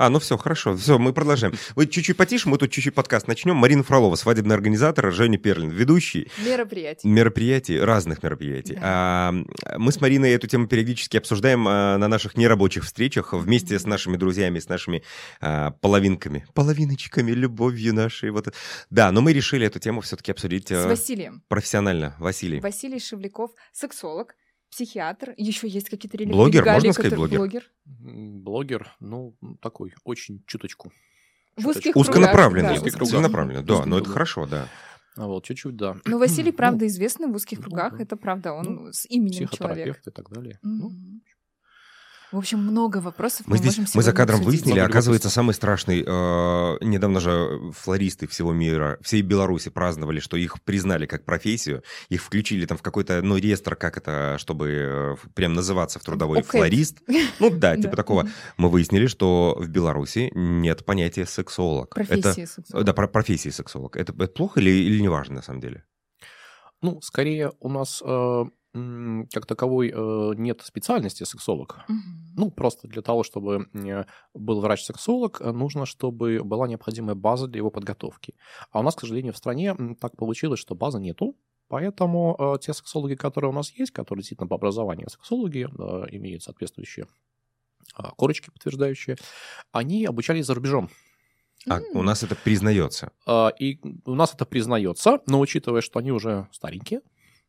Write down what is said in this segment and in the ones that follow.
А, ну все, хорошо, все, мы продолжаем. Вы чуть-чуть потише, мы тут чуть-чуть подкаст начнем. Марина Фролова, свадебный организатор, Женя Перлин, ведущий. Мероприятий. Мероприятий, разных мероприятий. Да. А, мы с Мариной эту тему периодически обсуждаем а, на наших нерабочих встречах вместе с нашими друзьями, с нашими а, половинками, половиночками, любовью нашей. Вот. Да, но мы решили эту тему все-таки обсудить... С Василием. Профессионально, Василий. Василий Шевляков, сексолог, психиатр, еще есть какие-то религии. Блогер, регалии, можно сказать блогер? блогер? Блогер, ну, такой, очень чуточку. В узких Узконаправленный, да, целенаправленный, да, но это хорошо, да. А вот чуть-чуть, да. Но Василий, правда, известный в узких кругах, это правда, он ну, с именем человек. и так далее. Mm-hmm. Ну, в общем, много вопросов. Мы, мы здесь, мы за кадром обсудить. выяснили, оказывается, самый страшный. Э, недавно же флористы всего мира, всей Беларуси праздновали, что их признали как профессию, их включили там в какой-то, ну, реестр, как это, чтобы э, прям называться в трудовой okay. флорист. Ну да, типа такого. Мы выяснили, что в Беларуси нет понятия сексолог. Профессии сексолог. Да, профессии сексолог. Это, плохо или, или не важно на самом деле? Ну, скорее у нас э, как таковой э, нет специальности сексолог. Угу. Ну, просто для того, чтобы был врач-сексолог, э, нужно, чтобы была необходимая база для его подготовки. А у нас, к сожалению, в стране так получилось, что базы нету. Поэтому э, те сексологи, которые у нас есть, которые действительно по образованию сексологи, имеют соответствующие корочки подтверждающие, они обучались за рубежом. А mm. у нас это признается. И у нас это признается, но учитывая, что они уже старенькие,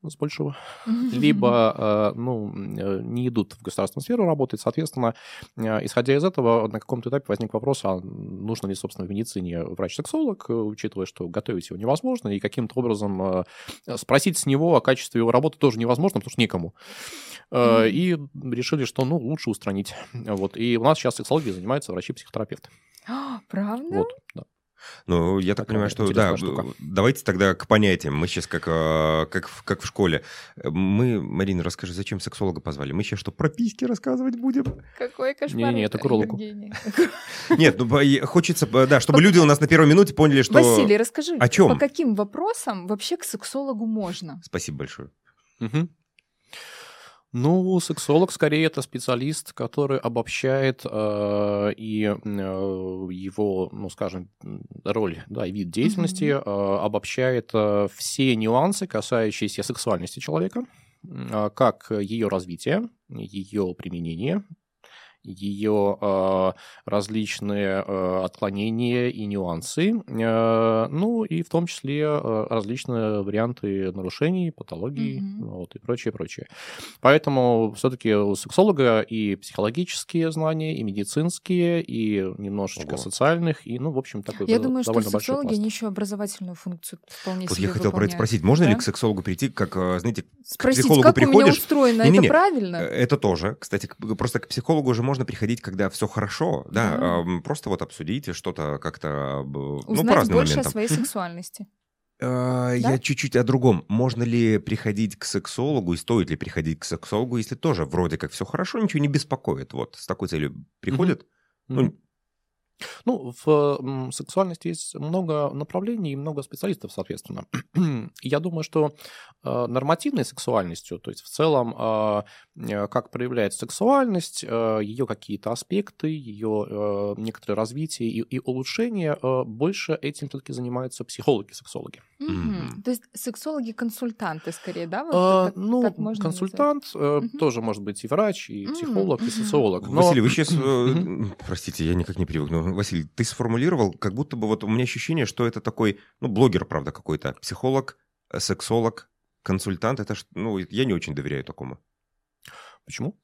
с большего, либо э, ну, э, не идут в государственную сферу работать. Соответственно, э, исходя из этого, на каком-то этапе возник вопрос, а нужно ли, собственно, в медицине врач-сексолог, учитывая, что готовить его невозможно, и каким-то образом спросить с него о качестве его работы тоже невозможно, потому что некому. И решили, что ну, лучше устранить. Вот. И у нас сейчас сексологией занимаются врачи-психотерапевты. Правда? Вот, да. Ну, я так понимаю, что да, штука. давайте тогда к понятиям. Мы сейчас как, а, как, как в школе. Мы, Марина, расскажи, зачем сексолога позвали? Мы сейчас что, про письки рассказывать будем? Какой кошмар. Не-не, это к урологу. Нет, ну хочется, да, чтобы люди у нас на первой минуте поняли, что... Василий, расскажи, о чем? по каким вопросам вообще к сексологу можно? Спасибо большое. Ну, сексолог скорее это специалист, который обобщает э, и э, его, ну, скажем, роль, да, и вид деятельности, mm-hmm. э, обобщает э, все нюансы, касающиеся сексуальности человека, э, как ее развитие, ее применение, ее э, различные э, отклонения и нюансы, э, ну и в том числе э, различные варианты нарушений, патологий mm-hmm. вот, и прочее, прочее. Поэтому все-таки у сексолога и психологические знания, и медицинские, и немножечко Ого. социальных, и, ну, в общем, такой Я думаю, что сексологи, они еще образовательную функцию вполне вот себе я хотел про это спросить, можно да? ли к сексологу прийти, как, знаете, Спросить, к психологу как приходишь... у меня устроено, Не-не-не, это правильно? Э, это тоже, кстати, просто к психологу уже можно приходить, когда все хорошо, да, mm-hmm. просто вот обсудите что-то как-то, ну, по разным больше моментам. о своей сексуальности. А, я чуть-чуть о другом. Можно ли приходить к сексологу и стоит ли приходить к сексологу, если тоже вроде как все хорошо, ничего не беспокоит? Вот с такой целью приходят. Mm-hmm. Ну, ну, в сексуальности есть много направлений и много специалистов, соответственно. Я думаю, что э, нормативной сексуальностью, то есть в целом, а, э, как проявляется сексуальность, э, ее какие-то аспекты, ее некоторое развитие и, и улучшение, больше этим все-таки занимаются психологи-сексологи. Mm-hmm. То есть сексологи-консультанты скорее, да? Вот а, так, ну, так можно консультант mm-hmm. тоже может быть и врач, и психолог, mm-hmm. и социолог. Но... Василий, вы сейчас, простите, я никак не привык, но Василий, ты сформулировал, как будто бы вот у меня ощущение, что это такой, ну, блогер, правда, какой-то, психолог, э, сексолог, консультант. Это, ну, я не очень доверяю такому. Почему?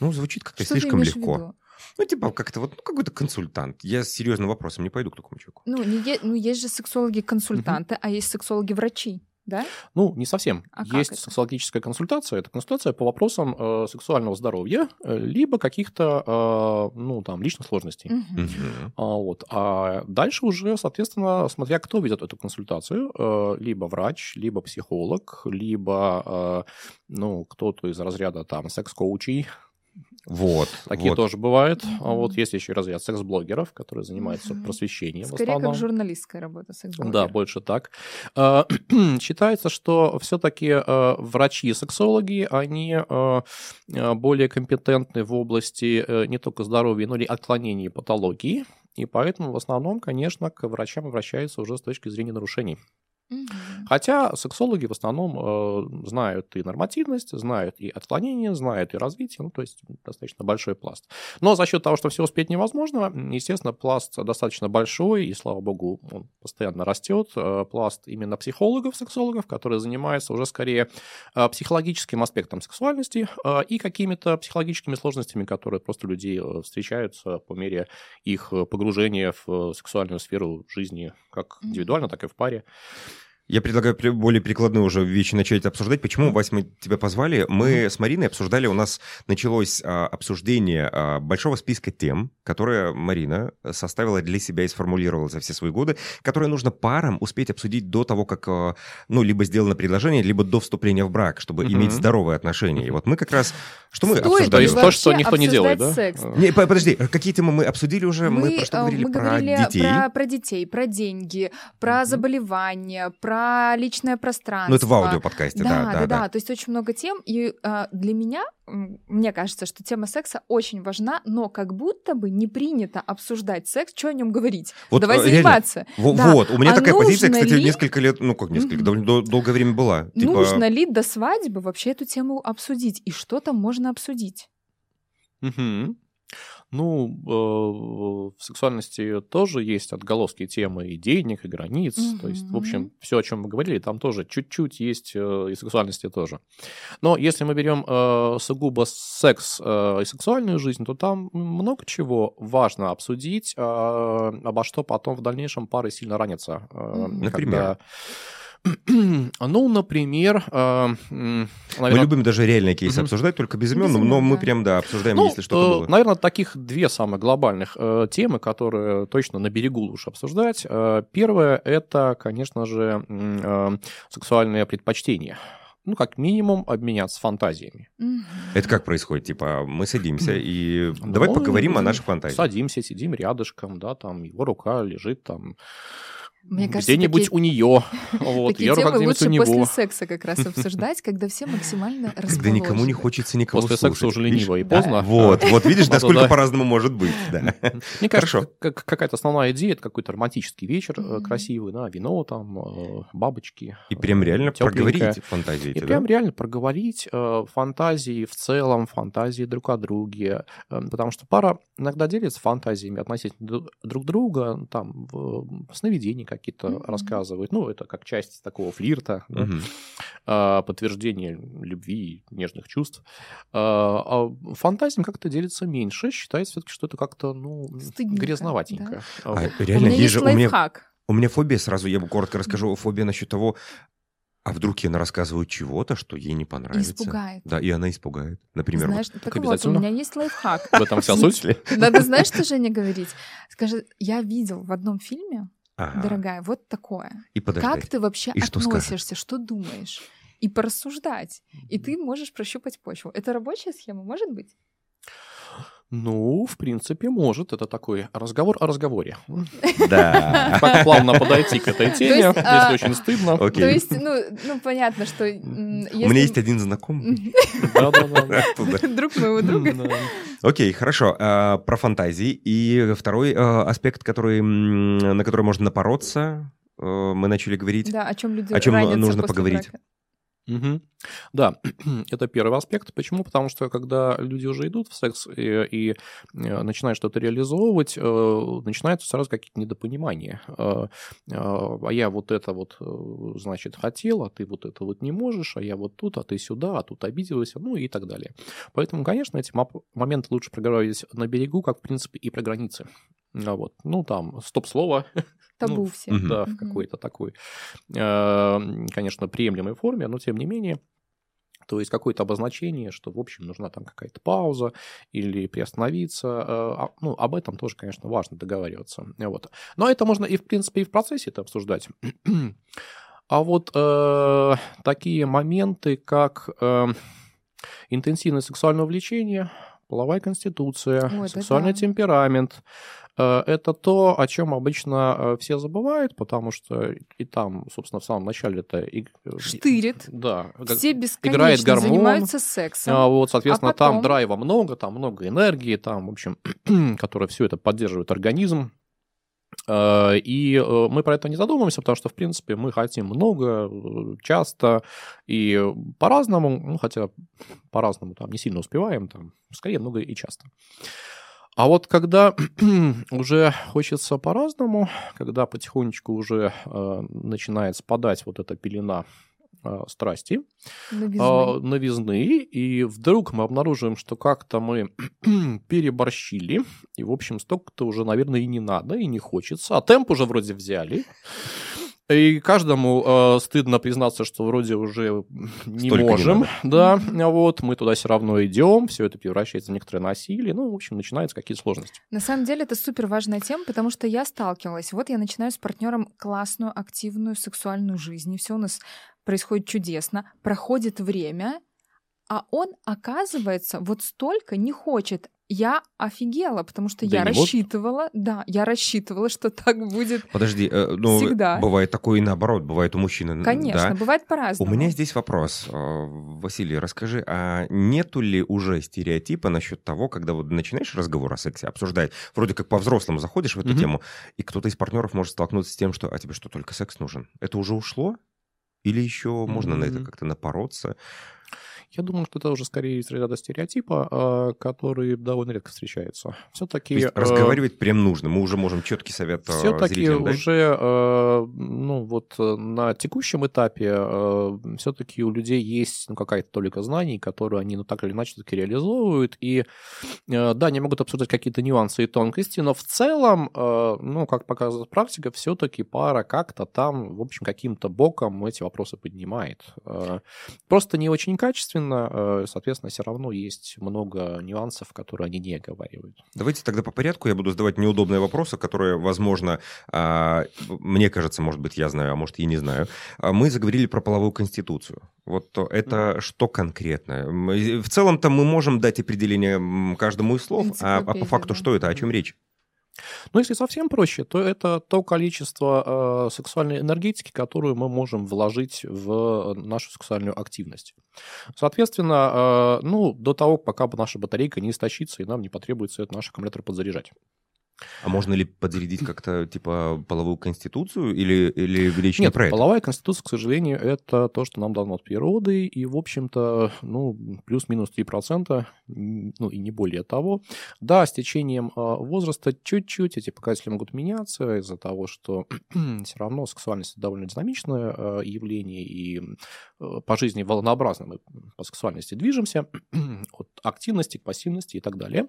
Ну, звучит как-то что слишком легко. Ну, типа, как-то вот ну, какой-то консультант. Я с серьезным вопросом не пойду к такому человеку. Ну, не, ну есть же сексологи-консультанты, угу. а есть сексологи-врачи да? Ну, не совсем. А Есть сексологическая консультация. Это консультация по вопросам э, сексуального здоровья, э, либо каких-то, э, ну, там, личных сложностей. Угу. А, вот. а дальше уже, соответственно, смотря кто ведет эту консультацию, э, либо врач, либо психолог, либо, э, ну, кто-то из разряда, там, секс-коучей, Вот. Такие вот. тоже бывают. А вот есть еще разряд секс-блогеров, которые занимаются просвещением Скорее в основном. как журналистская работа секс-блогера. Да, больше так. А, Считается, что все-таки врачи-сексологи, они а, а, более компетентны в области э, не только здоровья, но и отклонений и патологии. И поэтому в основном, конечно, к врачам обращаются уже с точки зрения нарушений. Хотя сексологи в основном э, знают и нормативность, знают и отклонение, знают и развитие, ну, то есть достаточно большой пласт. Но за счет того, что все успеть невозможно, естественно, пласт достаточно большой, и, слава богу, он постоянно растет. Э, пласт именно психологов, сексологов, которые занимаются уже скорее э, психологическим аспектом сексуальности э, и какими-то психологическими сложностями, которые просто людей э, встречаются по мере их погружения в э, сексуальную сферу жизни, как индивидуально, так и в паре. Я предлагаю более прикладные уже вещи начать обсуждать. Почему, Вась, мы тебя позвали? Мы с Мариной обсуждали, у нас началось а, обсуждение а, большого списка тем, которые Марина составила для себя и сформулировала за все свои годы, которые нужно парам успеть обсудить до того, как, а, ну, либо сделано предложение, либо до вступления в брак, чтобы Мгм. иметь здоровые отношения. И вот мы как раз... Что мы Стоит обсуждали? То есть то, что никто не делает, да? секс? Не, по- подожди, какие темы мы обсудили уже? Мы, Мы, про что э, говорили? мы про говорили детей. Про, про детей, про деньги, про Мгм. заболевания, про личное пространство. Ну, это в аудиоподкасте, да, да, да, да. То есть очень много тем. И э, для меня, мне кажется, что тема секса очень важна, но как будто бы не принято обсуждать секс, что о нем говорить. Вот, Давай э, реально, заниматься. Во- Да. Вот, у меня А такая позиция, кстати, ли- несколько лет, ну как несколько, Мгм. довольно дол- долгое время была. Типа, Нужно ли до свадьбы вообще эту тему обсудить? И что там можно обсудить? Мгм. Ну, э, в сексуальности тоже есть отголоски темы и денег, и границ. То есть, в общем, все, о чем мы говорили, там тоже чуть-чуть есть э, и сексуальности тоже. Но если мы берем э, сугубо секс э, и сексуальную жизнь, то там много чего важно обсудить, э, обо что потом в дальнейшем пары сильно ранятся. э. Например? когда- Ну, например, э, м, Мы любим даже реальные кейсы Мгм. обсуждать, только без имен, Без но мы прям, да, обсуждаем, Ну, если что-то было. наверное, таких две самых глобальных э, темы, которые точно на берегу лучше обсуждать. Э, первое – это, конечно же, э, сексуальные предпочтения. Ну, как минимум, обменяться фантазиями. Это как происходит? Типа, мы садимся и Ну, давай поговорим о наших фантазиях. Садимся, сидим рядышком, да, там его рука лежит там Мне кажется, где-нибудь такие- у нее. Вот, Такие рука темы где-нибудь у лучше после него. секса как раз обсуждать, когда все максимально Когда никому не расположены. хочется никого После слушать. секса уже лениво и Да. поздно. Вот, вот видишь, насколько по-разному может быть, да. Мне кажется, как- какая-то основная идея это какой-то романтический вечер э, красивый, да, вино там, э, бабочки. И прям реально тёпленькое. проговорить фантазии И прям да? реально проговорить э, фантазии в целом, фантазии друг о друге. Э, потому что пара иногда делится фантазиями относительно дру- друг друга, там, сновидения какие-то Мгм. рассказывают. Ну, это как часть такого флирта, да, Мгм. э, подтверждение любви, нежных чувств. Э, а фантазиям как-то делится меньше. Считается все-таки, что это как-то, ну, Стыдненько, грязноватенько. А, Вот. У реально, меня есть же... У меня, лайфхак. у меня фобия сразу, я коротко расскажу, фобия насчет того, а вдруг я рассказываю чего-то, что ей не понравится. Испугает. Да, и она испугает. Например, вот Знаешь, так вот, у меня есть лайфхак. В этом вся суть ли? Надо, знаешь, что Женя говорить? Скажи, я видел в одном фильме, Ага. дорогая, вот такое. И. Как ты вообще И что относишься, что думаешь? И порассуждать. И ты можешь прощупать почву. Это рабочая схема, может быть? Ну, в принципе, может. Это такой разговор о разговоре. Да. Как плавно подойти к этой теме, есть, если а, очень стыдно. Окей. То есть, ну, ну понятно, что... У меня есть один знакомый. Да-да-да. Друг моего друга. Окей, хорошо. А, Про фантазии. И второй а, аспект, который, на который можно напороться, э, мы начали говорить. Да, о чем люди О ранятся нужно поговорить? Да, это первый аспект. Почему? Потому что когда люди уже идут в секс и, и, э, начинают что-то реализовывать, э, начинаются сразу какие-то недопонимания. Э, э, А я вот это вот, э, значит, хотел, а ты вот это вот не можешь, а я вот тут, а ты сюда, а тут обиделся, ну и так далее. Поэтому, конечно, эти моменты лучше проговаривать на берегу, как, в принципе, и про границы. А Вот. Ну, там, стоп-слово, Табу Ну, все. да, в какой-то такой, э, конечно, приемлемой форме, но тем не менее, то есть какое-то обозначение, что, в общем, нужна там какая-то пауза или приостановиться. э, а, Ну, об этом тоже, конечно, важно договариваться. Вот. Но это можно и, в принципе, и в процессе это обсуждать. А вот э, такие моменты, как э, интенсивное сексуальное влечение, половая конституция, Ой, сексуальный да. темперамент, Э, это то, о чем обычно э, все забывают, потому что и там, собственно, в самом начале это... Э, Штырит. Да. Все бесконечно играет гормон, занимаются сексом. А вот, соответственно, а потом... там драйва много, там много энергии, там, в общем, которая все это поддерживает организм. И мы про это не задумываемся, потому что, в принципе, мы хотим много, часто и по-разному, ну, хотя по-разному там не сильно успеваем, там, скорее много и часто. А вот когда уже хочется по-разному, когда потихонечку уже э, начинает спадать вот эта пелена э, страсти, новизны. Э, новизны, и вдруг мы обнаруживаем, что как-то мы переборщили, и, в общем, столько-то уже, наверное, и не надо, и не хочется, а темп уже вроде взяли, и каждому э, стыдно признаться, что вроде уже не Столько можем, не да, вот, мы туда все равно идем, все это превращается в некоторое насилие, ну, в общем, начинаются какие-то сложности. На самом деле это супер важная тема, потому что я сталкивалась, вот я начинаю с партнером классную, активную сексуальную жизнь, и все у нас происходит чудесно, проходит время, а он, оказывается, вот столько не хочет я офигела, потому что да я рассчитывала, вот. да, я рассчитывала, что так будет. Подожди, э, ну всегда. бывает такое и наоборот, бывает у мужчины. Конечно, да? бывает по-разному. У меня здесь вопрос, э, Василий, расскажи, а нету ли уже стереотипа насчет того, когда вот начинаешь разговор о сексе обсуждать, вроде как по-взрослому заходишь в эту mm-hmm. тему, и кто-то из партнеров может столкнуться с тем, что а тебе что только секс нужен? Это уже ушло? Или еще mm-hmm. можно на это как-то напороться? Я думаю, что это уже скорее из ряда стереотипа, а, который довольно редко встречается. Все-таки... Есть разговаривать прям нужно, мы уже можем четкий совет а, Все-таки уже, а, ну вот на текущем этапе все-таки у людей есть ну, какая-то толика знаний, которые они ну так или иначе таки реализовывают, и да, они могут обсуждать какие-то нюансы и тонкости, но в целом, ну, как показывает практика, все-таки пара как-то там, в общем, каким-то боком эти вопросы поднимает. Просто не очень качественно, соответственно, э, соответственно, все равно есть много нюансов, которые они не оговаривают. Давайте тогда по порядку. Я буду задавать неудобные вопросы, которые, возможно, а, мне кажется, может быть, я знаю, а может, и не знаю. А мы заговорили про половую конституцию. Вот это mm. что конкретно? В целом-то мы можем дать определение каждому из слов, а, а по факту да. что это, о чем речь? Но если совсем проще, то это то количество э, сексуальной энергетики, которую мы можем вложить в нашу сексуальную активность. Соответственно, э, ну, до того, пока наша батарейка не истощится, и нам не потребуется этот наш аккумулятор подзаряжать. А можно ли подзарядить как-то, типа, половую конституцию или, или речь Нет, не про это? половая конституция, к сожалению, это то, что нам дано от природы, и, в общем-то, ну, плюс-минус 3%, ну, и не более того. Да, с течением а, возраста чуть-чуть эти показатели могут меняться из-за того, что все равно сексуальность довольно динамичное а, явление, и а, по жизни волнообразно мы по сексуальности движемся, от активности к пассивности и так далее.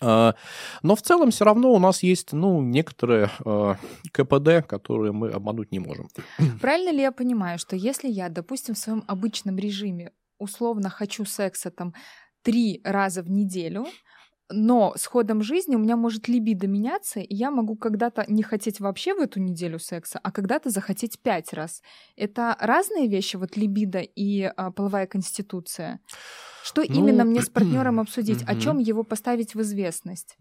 А, но в целом все равно у нас есть ну, некоторые э, КПД, которые мы обмануть не можем. Правильно ли я понимаю, что если я, допустим, в своем обычном режиме условно хочу секса там три раза в неделю, но с ходом жизни у меня может либидо меняться, и я могу когда-то не хотеть вообще в эту неделю секса, а когда-то захотеть пять раз. Это разные вещи, вот либидо и а, половая конституция. Что ну, именно мне с партнером обсудить? О чем его поставить в известность?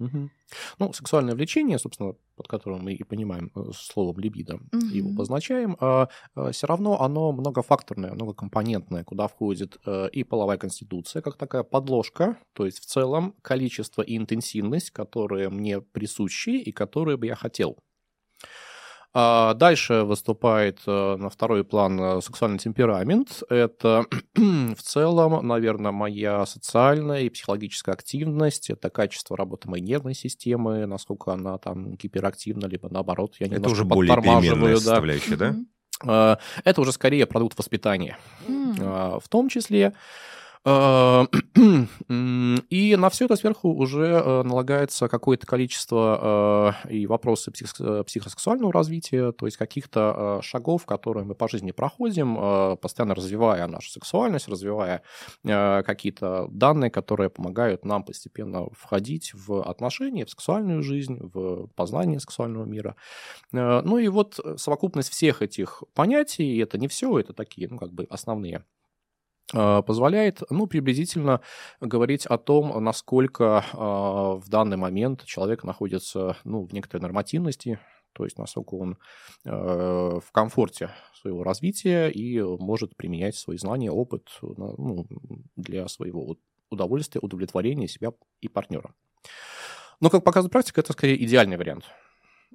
Ну, сексуальное влечение, собственно, под которым мы и понимаем э, словом либидо, его обозначаем, а, а, все равно оно многофакторное, многокомпонентное, куда входит э, и половая конституция, как такая подложка, то есть в целом количество и интенсивность, которые мне присущи и которые бы я хотел. А дальше выступает э, на второй план э, сексуальный темперамент. Это в целом, наверное, моя социальная и психологическая активность, это качество работы моей нервной системы, насколько она там гиперактивна, либо наоборот, я Это уже более переменная да. составляющая, да? Э, это уже скорее продукт воспитания. В том числе и на все это сверху уже э, налагается какое-то количество э, и вопросы психосексуального развития, то есть каких-то шагов, которые мы по жизни проходим, постоянно развивая нашу сексуальность, развивая какие-то данные, которые помогают нам постепенно входить в отношения, в сексуальную жизнь, в познание сексуального мира. Ну и вот совокупность всех этих понятий, это не все, это такие, ну, как бы основные позволяет, ну, приблизительно говорить о том, насколько в данный момент человек находится, ну, в некоторой нормативности, то есть насколько он в комфорте своего развития и может применять свои знания, опыт ну, для своего удовольствия, удовлетворения себя и партнера. Но, как показывает практика, это скорее идеальный вариант.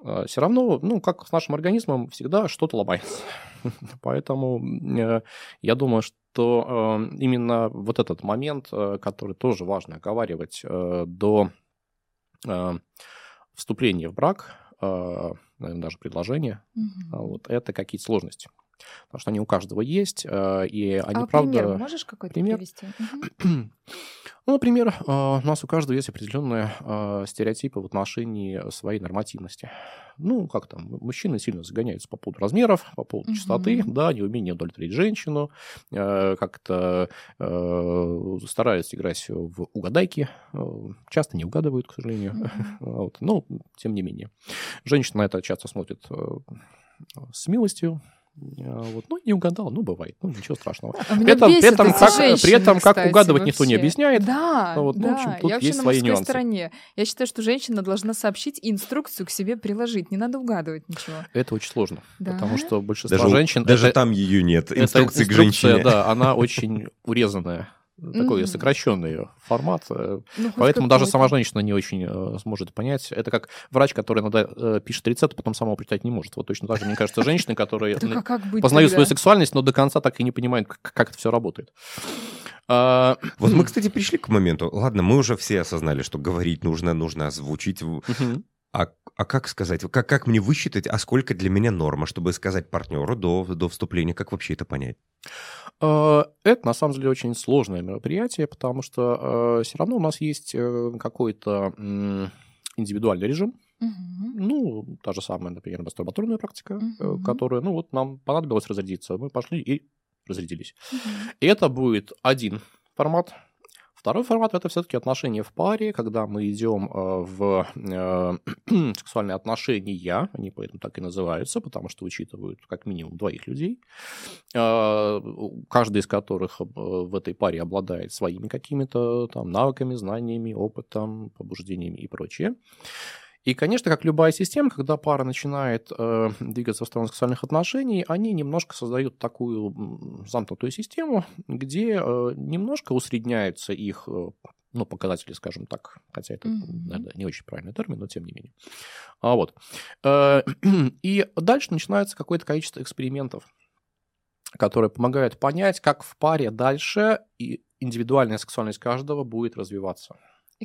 А, Все равно, ну, как с нашим организмом, всегда что-то ломается. Поэтому э, я думаю, что э, именно вот этот момент, э, который тоже важно оговаривать до вступления в брак, наверное, даже предложения, угу. вот это какие-то сложности. Потому что они у каждого есть, э, и они, а правда... пример можешь какой-то пример? привести? ну, например, э, у нас у каждого есть определенные э, стереотипы в отношении своей нормативности. Ну, как там, мужчины сильно загоняются по поводу размеров, по поводу частоты, да, неумение удовлетворить женщину, как-то стараются играть в угадайки, часто не угадывают, к сожалению. Вот. Но, тем не менее. Женщина на это часто смотрит с милостью, а, вот. Ну, не угадал, ну, бывает, ну, ничего страшного. А при этом, при этом, как, женщины, при этом как кстати, угадывать вообще. никто не объясняет. Да, вот, да. Ну, в общем, тут я есть вообще свои на нюансы. стороне. Я считаю, что женщина должна сообщить и инструкцию к себе приложить. Не надо угадывать ничего. Это очень сложно, да? потому что большинство даже, женщин... Даже это, там ее нет, инструкции это к женщине. Да, она очень урезанная такой mm-hmm. сокращенный формат. Э, ну, Поэтому даже сама женщина не очень э, сможет понять. Это как врач, который иногда э, пишет рецепт, а потом сама прочитать не может. Вот точно так же, мне кажется, женщины, которые а познают свою сексуальность, но до конца так и не понимают, как это все работает. А... Вот мы, кстати, пришли к моменту. Ладно, мы уже все осознали, что говорить нужно, нужно озвучить. А, а как сказать, как, как мне высчитать, а сколько для меня норма, чтобы сказать партнеру до, до вступления, как вообще это понять? А, это, на самом деле, очень сложное мероприятие, потому что э, все равно у нас есть э, какой-то индивидуальный режим, Угу. Ну, та же самая, например, мастурбаторная практика, угу. которая, ну вот нам понадобилось разрядиться, мы пошли и разрядились. Угу. И это будет один формат Второй формат это все-таки отношения в паре, когда мы идем э, в э, сексуальные отношения, они поэтому так и называются, потому что учитывают как минимум двоих людей, э, каждый из которых в этой паре обладает своими какими-то там навыками, знаниями, опытом, побуждениями и прочее. И, конечно, как любая система, когда пара начинает э, двигаться в сторону сексуальных отношений, они немножко создают такую замкнутую систему, где э, немножко усредняются их э, ну, показатели, скажем так, хотя это, mm-hmm. наверное, не очень правильный термин, но тем не менее. А вот. Э, и дальше начинается какое-то количество экспериментов, которые помогают понять, как в паре дальше и индивидуальная сексуальность каждого будет развиваться.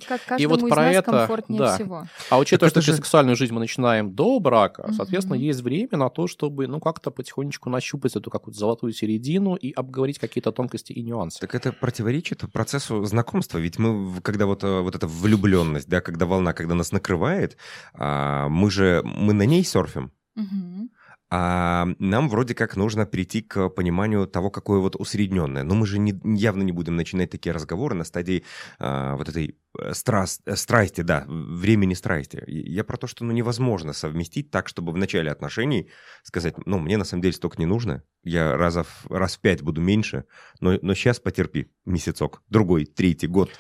И как каждому и вот из про нас это, комфортнее да. всего. А учитывая, что же... сексуальную жизнь мы начинаем до брака, угу. соответственно, есть время на то, чтобы, ну, как-то потихонечку нащупать эту какую-то золотую середину и обговорить какие-то тонкости и нюансы. Так это противоречит процессу знакомства, ведь мы, когда вот, э, вот эта влюбленность, да, когда волна, когда нас накрывает, а, мы же, мы на ней серфим. Угу. А нам вроде как нужно прийти к пониманию того, какое вот усредненное. Но мы же не, явно не будем начинать такие разговоры на стадии а, вот этой э, страс, э, страсти, да, времени страсти. Я про то, что ну, невозможно совместить так, чтобы в начале отношений сказать, ну, мне на самом деле столько не нужно, я разов, раз в пять буду меньше, но, но сейчас потерпи месяцок, другой, третий год.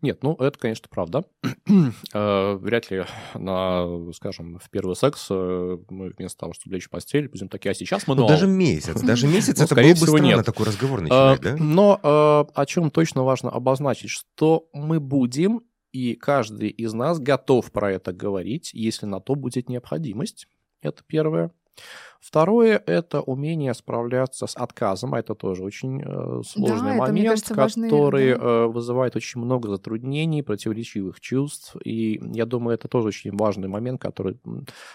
Нет, ну это, конечно, правда. Э, вряд ли на, скажем, в первый секс э, мы вместо того, чтобы лечь в постель, будем такие, а сейчас мы... Ну, даже месяц, даже месяц, ну, это было бы странно такой разговор начинать, да? Но о чем точно важно обозначить, что мы будем, и каждый из нас готов про это говорить, если на то будет необходимость. Это первое. Второе – это умение справляться с отказом. Это тоже очень э, сложный да, момент, кажется, который важный, да. э, вызывает очень много затруднений, противоречивых чувств. И я думаю, это тоже очень важный момент, который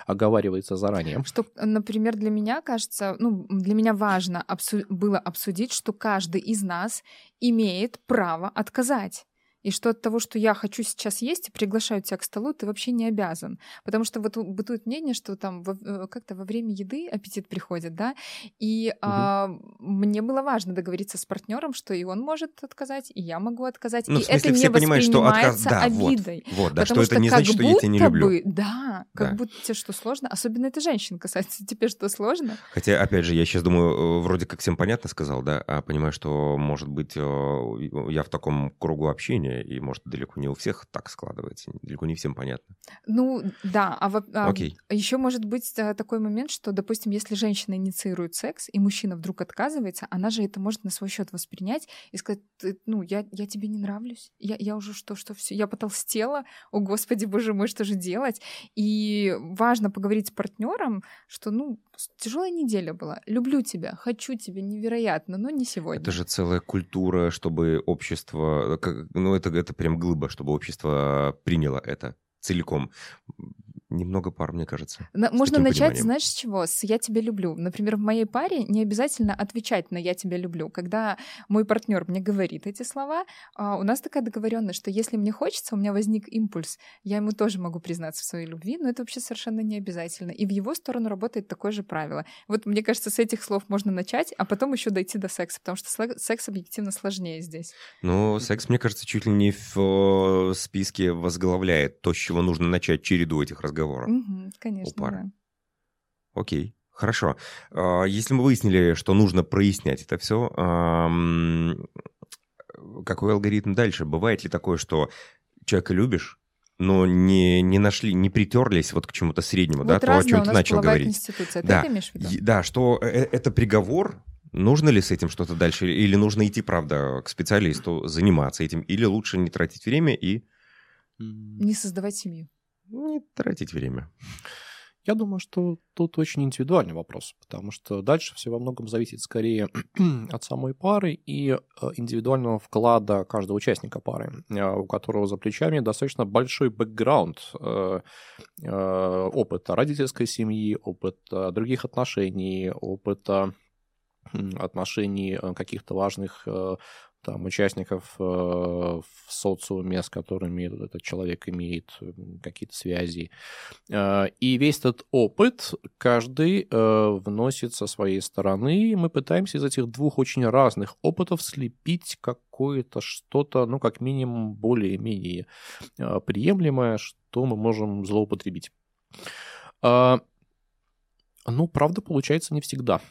оговаривается заранее. Что, например, для меня кажется, ну, для меня важно обсу- было обсудить, что каждый из нас имеет право отказать. И что от того, что я хочу сейчас есть и приглашаю тебя к столу, ты вообще не обязан. Потому что вот бытует мнение, что там э, как-то во время еды аппетит приходит, да, и угу. а, мне было важно договориться с партнером, что и он может отказать, и я могу отказать, ну, и смысле, это не понимают, воспринимается что отказ... да, обидой. Вот, вот да, что это не значит, что я тебя не люблю. Бы, да, как да. будто тебе что сложно, особенно это женщин касается, тебе что сложно? Хотя, опять же, я сейчас думаю, э, вроде как всем понятно сказал, да, а понимаю, что, может быть, э, я в таком кругу общения, и, может, далеко не у всех так складывается, далеко не всем понятно. Ну, да, а, а Окей. еще может быть э, такой момент, что, допустим, если женщина инициирует секс, и мужчина вдруг отказывается, она же это может на свой счет воспринять и сказать, ну, я, я тебе не нравлюсь, я, я уже что, что все, я потолстела, о, господи, боже мой, что же делать? И важно поговорить с партнером, что, ну, тяжелая неделя была, люблю тебя, хочу тебя невероятно, но не сегодня. Это же целая культура, чтобы общество, ну, это, это прям глыба, чтобы общество приняло это целиком немного пар, мне кажется. На, можно начать, пониманием. знаешь, с чего? С «я тебя люблю». Например, в моей паре не обязательно отвечать на «я тебя люблю». Когда мой партнер мне говорит эти слова, а, у нас такая договоренность, что если мне хочется, у меня возник импульс, я ему тоже могу признаться в своей любви, но это вообще совершенно не обязательно. И в его сторону работает такое же правило. Вот мне кажется, с этих слов можно начать, а потом еще дойти до секса, потому что секс объективно сложнее здесь. Ну, секс, мне кажется, чуть ли не в э, списке возглавляет то, с чего нужно начать череду этих разговоров разговора. Угу, конечно, у пары. Да. Окей, хорошо. А, если мы выяснили, что нужно прояснять это все, какой алгоритм дальше? Бывает ли такое, что человека любишь, но не, не нашли, не притерлись вот к чему-то среднему, вот да, то, о чем ты начал говорить. Институция. Ты да. это имеешь в виду? Да, что э, э, это приговор, нужно ли с этим что-то дальше, или нужно идти, правда, к специалисту, заниматься этим, или лучше не тратить время и... Не создавать семью не тратить время. Я думаю, что тут очень индивидуальный вопрос, потому что дальше все во многом зависит скорее от самой пары и э, индивидуального вклада каждого участника пары, э, у которого за плечами достаточно большой бэкграунд э, опыта родительской семьи, опыта других отношений, опыта отношений каких-то важных там, участников э, в социуме, с которыми этот человек имеет какие-то связи. Э, и весь этот опыт каждый э, вносит со своей стороны, и мы пытаемся из этих двух очень разных опытов слепить какое-то что-то, ну, как минимум, более-менее приемлемое, что мы можем злоупотребить. Ну, правда, получается не всегда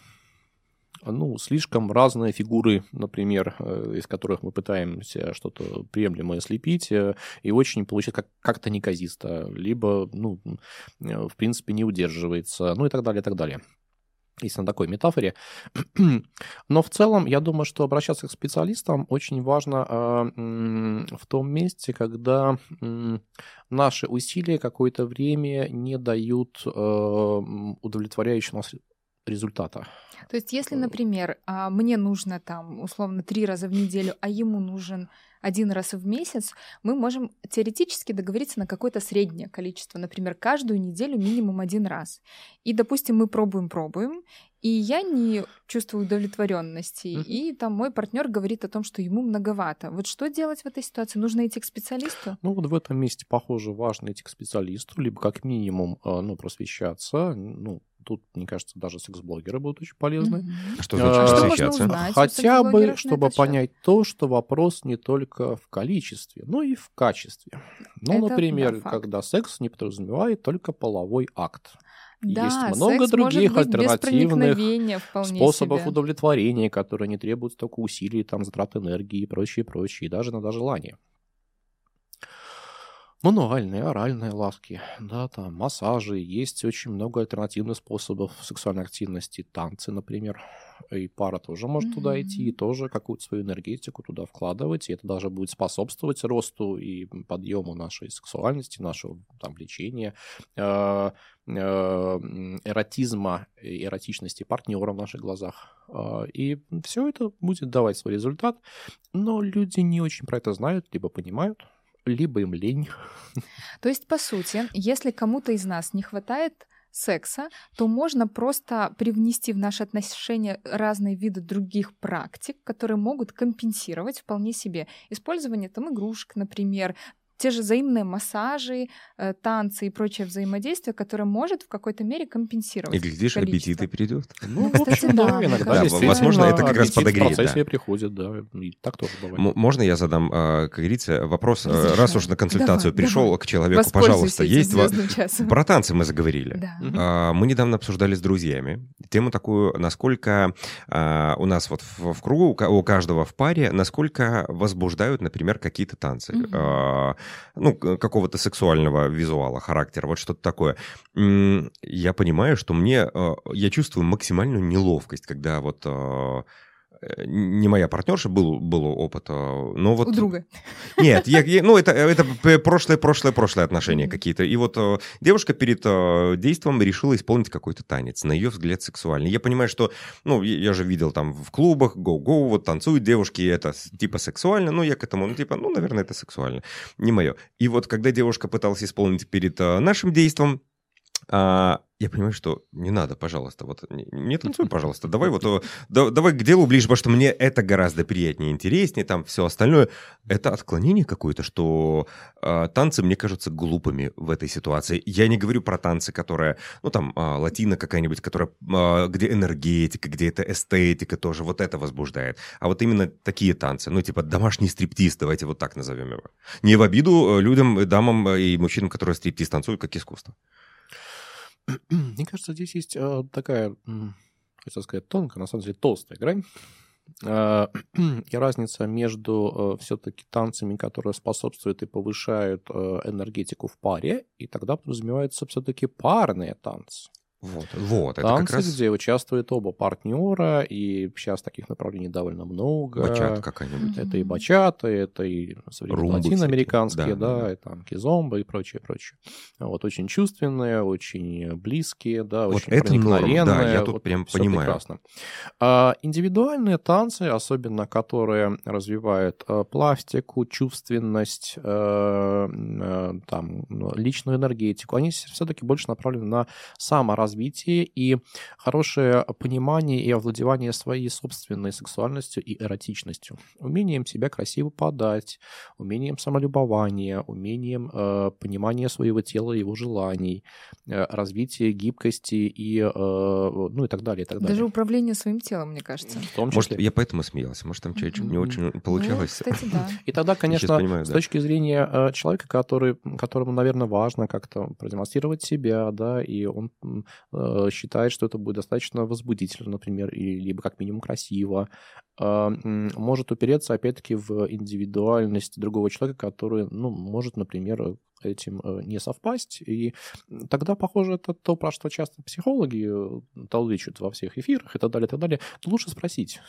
ну, слишком разные фигуры, например, э, из которых мы пытаемся что-то приемлемое слепить, э, и очень получается как- как-то неказисто, либо, ну, э, в принципе, не удерживается, ну и так далее, и так далее если на такой метафоре. Но в целом, я думаю, что обращаться к специалистам очень важно э, в том месте, когда наши усилия какое-то время не дают э, удовлетворяющего нас результата. То есть, если, например, а, мне нужно там условно три раза в неделю, а ему нужен один раз в месяц, мы можем теоретически договориться на какое-то среднее количество, например, каждую неделю минимум один раз. И, допустим, мы пробуем-пробуем, и я не чувствую удовлетворенности, mm-hmm. и там мой партнер говорит о том, что ему многовато. Вот что делать в этой ситуации? Нужно идти к специалисту? Ну вот в этом месте, похоже, важно идти к специалисту, либо как минимум, а, ну, просвещаться, ну, Тут, мне кажется, даже секс-блогеры будут очень полезны. Mm-hmm. А что значит а, просвещаться? Узнать Хотя бы, чтобы понять то, что вопрос не только в количестве, но и в качестве. Ну, Это, например, да, когда секс не подразумевает только половой акт. Да, Есть много других альтернативных способов себе. удовлетворения, которые не требуют столько усилий, там, затрат энергии и прочее, прочее, и даже надо желание. Мануальные, оральные ласки, да, там, массажи, есть очень много альтернативных способов сексуальной активности, танцы, например, и пара тоже может mm-hmm. туда идти, и тоже какую-то свою энергетику туда вкладывать, и это даже будет способствовать росту и подъему нашей сексуальности, нашего там влечения, э, э, эротизма и эротичности партнера в наших глазах. Э, и все это будет давать свой результат, но люди не очень про это знают, либо понимают, либо им лень. То есть, по сути, если кому-то из нас не хватает секса, то можно просто привнести в наши отношения разные виды других практик, которые могут компенсировать вполне себе использование там игрушек, например, те же взаимные массажи, э, танцы и прочее взаимодействие, которое может в какой-то мере компенсировать. И глядишь, количество. аппетит и придет. Ну, Кстати, в общем, да, да, иногда действительно Возможно, это как раз подогреет, В процессе да. приходит, да, и так тоже бывает. М- Можно я задам, а, как говорится, вопрос? Разрешаю. Раз уж на консультацию Давай, пришел давай. к человеку, пожалуйста, есть... во- звездным часом. Про танцы мы заговорили. Да. А, Мы недавно обсуждали с друзьями тему такую, насколько а, у нас вот в, в кругу, у ка- у каждого в паре, насколько возбуждают, например, какие-то танцы. Мгм. А, Ну, какого-то сексуального визуала, характера, вот что-то такое. Я понимаю, что мне... а, Я чувствую максимальную неловкость, когда вот... э, Не моя партнерша, был, был опыт, а, но вот... У друга. Нет, я, я- ну это, это п- прошлое, прошлое, прошлое отношения Мгм. какие-то. И вот э, девушка перед э, действием решила исполнить какой-то танец, на ее взгляд сексуальный. Я понимаю, что, ну, я, же видел там в клубах, гоу-гоу, вот танцуют девушки, это типа сексуально, ну, я к этому, ну, типа, ну, наверное, это сексуально. Не мое. И вот когда девушка пыталась исполнить перед э, нашим действием, а, я понимаю, что не надо, пожалуйста, вот не, не танцуй, пожалуйста, давай вот, э, да- давай к делу ближе, потому что мне это гораздо приятнее, интереснее, там все остальное. Это отклонение какое-то, что э, танцы мне кажутся глупыми в этой ситуации. Я не говорю про танцы, которые, ну там, э, латина какая-нибудь, которая, э, где энергетика, где это эстетика тоже, вот это возбуждает. А вот именно такие танцы, ну типа домашний стриптиз, давайте вот так назовем его. Не в обиду э, людям, дамам и мужчинам, которые стриптиз танцуют, как искусство. Мне кажется, здесь есть э, такая, хотел сказать, тонкая, на самом деле толстая грань. Э, И разница между все-таки танцами, которые способствуют и повышают э, энергетику в паре, и тогда подразумеваются все-таки парные танцы. Вот, вот, это танцы, как раз где участвуют оба партнера, и сейчас таких направлений довольно много. бачат какая-нибудь. Это и бачата, это и современные латиноамериканские. Да, да, да, и там кизомба и прочее, прочее. Вот, очень чувственные, очень близкие, да, Вот очень это норм, да, проникновенные. я тут вот прям понимаю. прекрасно. А, индивидуальные танцы, особенно которые развивают э, пластику, чувственность, э, э, там, ну, личную энергетику, они все-таки больше направлены на саморазвитие и хорошее понимание и овладевание своей собственной сексуальностью и эротичностью. Умением себя красиво подать, умением самолюбования, умением э, понимания своего тела и его желаний, э, развитие гибкости и, э, ну, и так далее, и так далее. Даже управление своим телом, мне кажется. В том Может, числе. я поэтому смеялся, может, там что-то не Мгм. очень получалось. Ну, кстати, да. И тогда, конечно, понимаю, с да. точки зрения э, человека, который, которому, наверное, важно как-то продемонстрировать себя, да, и он считает, что это будет достаточно возбудительно, например, или либо как минимум красиво, э, м, может упереться, опять-таки, в индивидуальность другого человека, который, ну, может, например, этим э, не совпасть. И тогда, похоже, это то, про что часто психологи э, толдычат во всех эфирах и так далее, и так далее. Лучше спросить.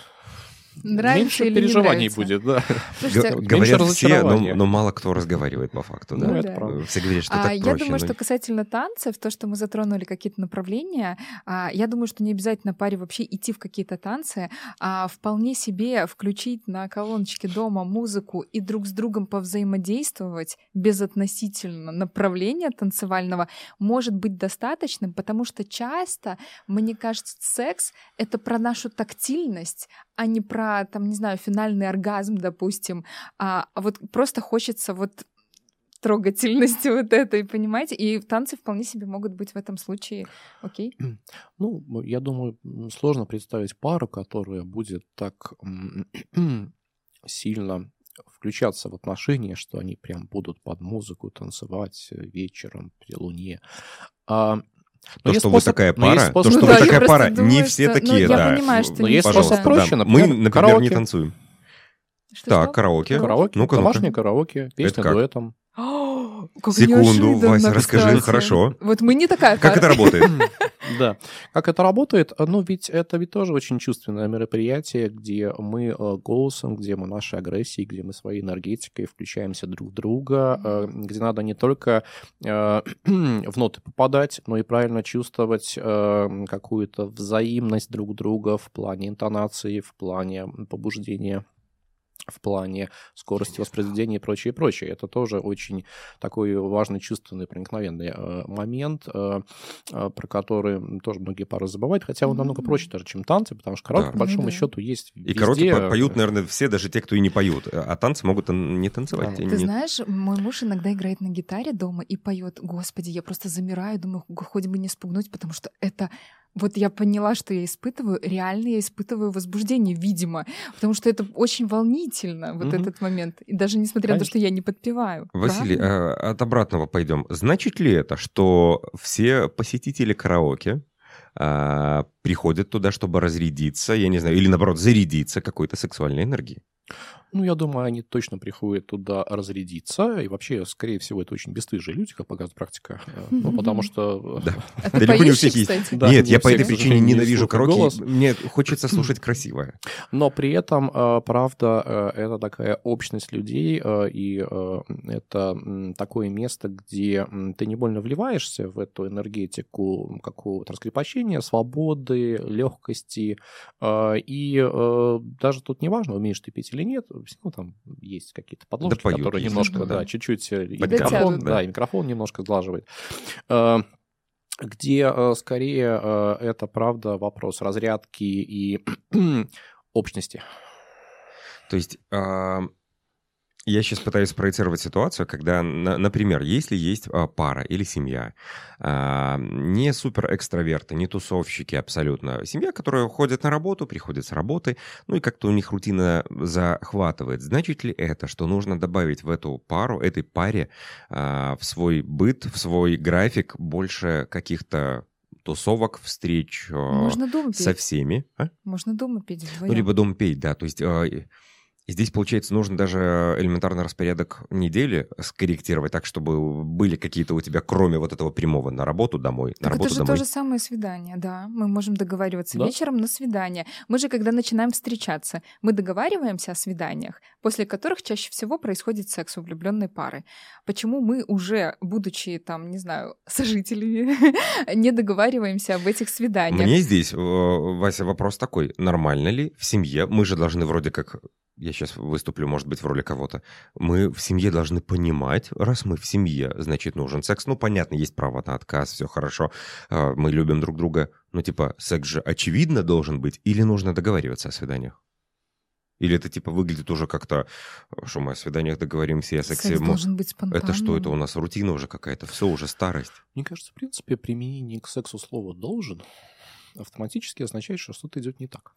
Нравится Меньше или не переживаний нравится? будет, да. Слушайте, Говорят все, но, но мало кто разговаривает по факту, да? Ну, Ну это да. правда. Все говорят, что А, так я проще. думаю, но- что касательно танцев, то, что мы затронули какие-то направления, а, я думаю, что не обязательно паре вообще идти в какие-то танцы, а вполне себе включить на колоночке дома музыку и друг с другом повзаимодействовать безотносительно направления танцевального может быть достаточным, потому что часто, мне кажется, секс — это про нашу тактильность, а не про, там, не знаю, финальный оргазм, допустим, а, а вот просто хочется вот трогательности вот этой, понимаете? И танцы вполне себе могут быть в этом случае окей. Ну, я думаю, сложно представить пару, которая будет так сильно включаться в отношения, что они прям будут под музыку танцевать э, вечером при луне. А, То, что вы такая пара, то, что Ну вы да, такая пара, думаю, не все что- ну, такие, я да. понимаю, что Но не есть способ Да. проще, Да, например, Мы, например, не караоке. танцуем. Что, Так, что? караоке. Караоке, Ну-ка, домашнее караоке, песня как? дуэтом. О, как Секунду, Вася, расскажи, кстати. хорошо. Вот мы не такая Как это пара. работает? Да. Как это работает? Ну, ведь это ведь тоже очень чувственное мероприятие, где мы э, голосом, где мы нашей агрессией, где мы своей энергетикой включаемся друг в друга, э, где надо не только э, в ноты попадать, но и правильно чувствовать какую-то взаимность друг друга в плане интонации, в плане побуждения в плане скорости воспроизведения и прочее, прочее. Это тоже очень такой важный чувственный проникновенный э, момент, э, э, про который тоже многие пары забывают, хотя он намного проще даже, чем танцы, потому что караоке, да. по большому да. счету, есть И везде... караоке поют, наверное, все, даже те, кто и не поют, а танцы могут не танцевать. Да. Ты не... знаешь, мой муж иногда играет на гитаре дома и поет, господи, я просто замираю, думаю, хоть бы не спугнуть, потому что это вот я поняла, что я испытываю, реально я испытываю возбуждение, видимо, потому что это очень волнительно, вот mm-hmm. этот момент. И даже несмотря Конечно. на то, что я не подпеваю. Василий, а, от обратного пойдем. Значит ли это, что все посетители караоке а, приходят туда, чтобы разрядиться, я не знаю, или наоборот, зарядиться какой-то сексуальной энергией? Ну, я думаю, они точно приходят туда разрядиться. И вообще, скорее всего, это очень бесстыжие люди, как показывает практика. Э, ну, потому что... Да. А Далеко не у всех есть. Нет, я по этой причине ненавижу караоке. Мне хочется слушать красивое. Но при этом, э, правда, э, это такая общность людей, и это такое место, где ты не больно вливаешься в эту энергетику какого-то раскрепощения, свободы, легкости. И даже тут не важно, умеешь ты петь или нет, равно там есть какие-то подложки, да поют, которые немножко, да, чуть-чуть э, и микрофон, да. да, и микрофон немножко сглаживает. Э, где э, скорее это, правда, вопрос разрядки и общности. То есть я сейчас пытаюсь спроецировать ситуацию, когда, например, если есть а, пара или семья, а, не супер экстраверты, не тусовщики абсолютно, семья, которая ходит на работу, приходит с работы, ну и как-то у них рутина захватывает, значит ли это, что нужно добавить в эту пару, этой паре а, в свой быт, в свой график больше каких-то тусовок, встреч Можно дома со всеми. А? Можно дома петь вдвоем. Ну, либо дома петь, да. То есть и здесь, получается, нужно даже элементарный распорядок недели скорректировать так, чтобы были какие-то у тебя, кроме вот этого прямого, на работу домой, на так работу это же домой. то же самое свидание, да. Мы можем договариваться да? вечером на свидание. Мы же, когда начинаем встречаться, мы договариваемся о свиданиях, после которых чаще всего происходит секс у влюбленной пары. Почему мы уже, будучи там, не знаю, сожителями, не договариваемся об этих свиданиях? Мне здесь, э, Вася, вопрос такой. Нормально ли в семье, мы же должны вроде как я сейчас выступлю, может быть, в роли кого-то, мы в семье должны понимать, раз мы в семье, значит, нужен секс. Ну, понятно, есть право на отказ, все хорошо, а, мы любим друг друга. Но, типа, секс же очевидно должен быть, или нужно договариваться о свиданиях? Или это, типа, выглядит уже как-то, что мы о свиданиях договоримся, о сексе. Секс должен быть спонтанным. Это что, это у нас рутина уже какая-то, все, уже старость. Мне кажется, в принципе, применение к сексу слова «должен» автоматически означает, что что-то идет не так.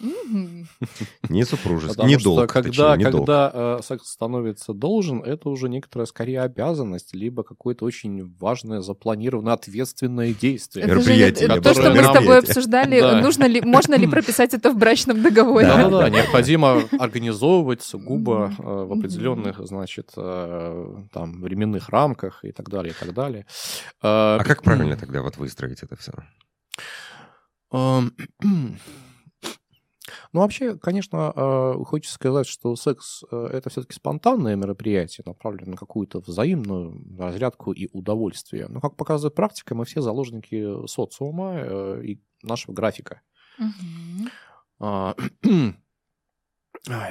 Не супружеский, не долг. Когда, не когда э, секс становится должен, это уже некоторая скорее обязанность, либо какое-то очень важное, запланированное, ответственное действие. Это Мероприятие. Же, то, что мы с тобой обсуждали, да. нужно ли, можно ли прописать это в брачном договоре. Да, да, да. Необходимо организовывать сугубо э, в определенных, значит, э, там, временных рамках и так далее, и так далее. А как правильно тогда вот выстроить это все? Ну, вообще, конечно, а, хочется сказать, что секс э, — это все-таки спонтанное мероприятие, направленное на какую-то взаимную разрядку и удовольствие. Но, как показывает практика, мы все заложники социума э, и нашего графика. Угу.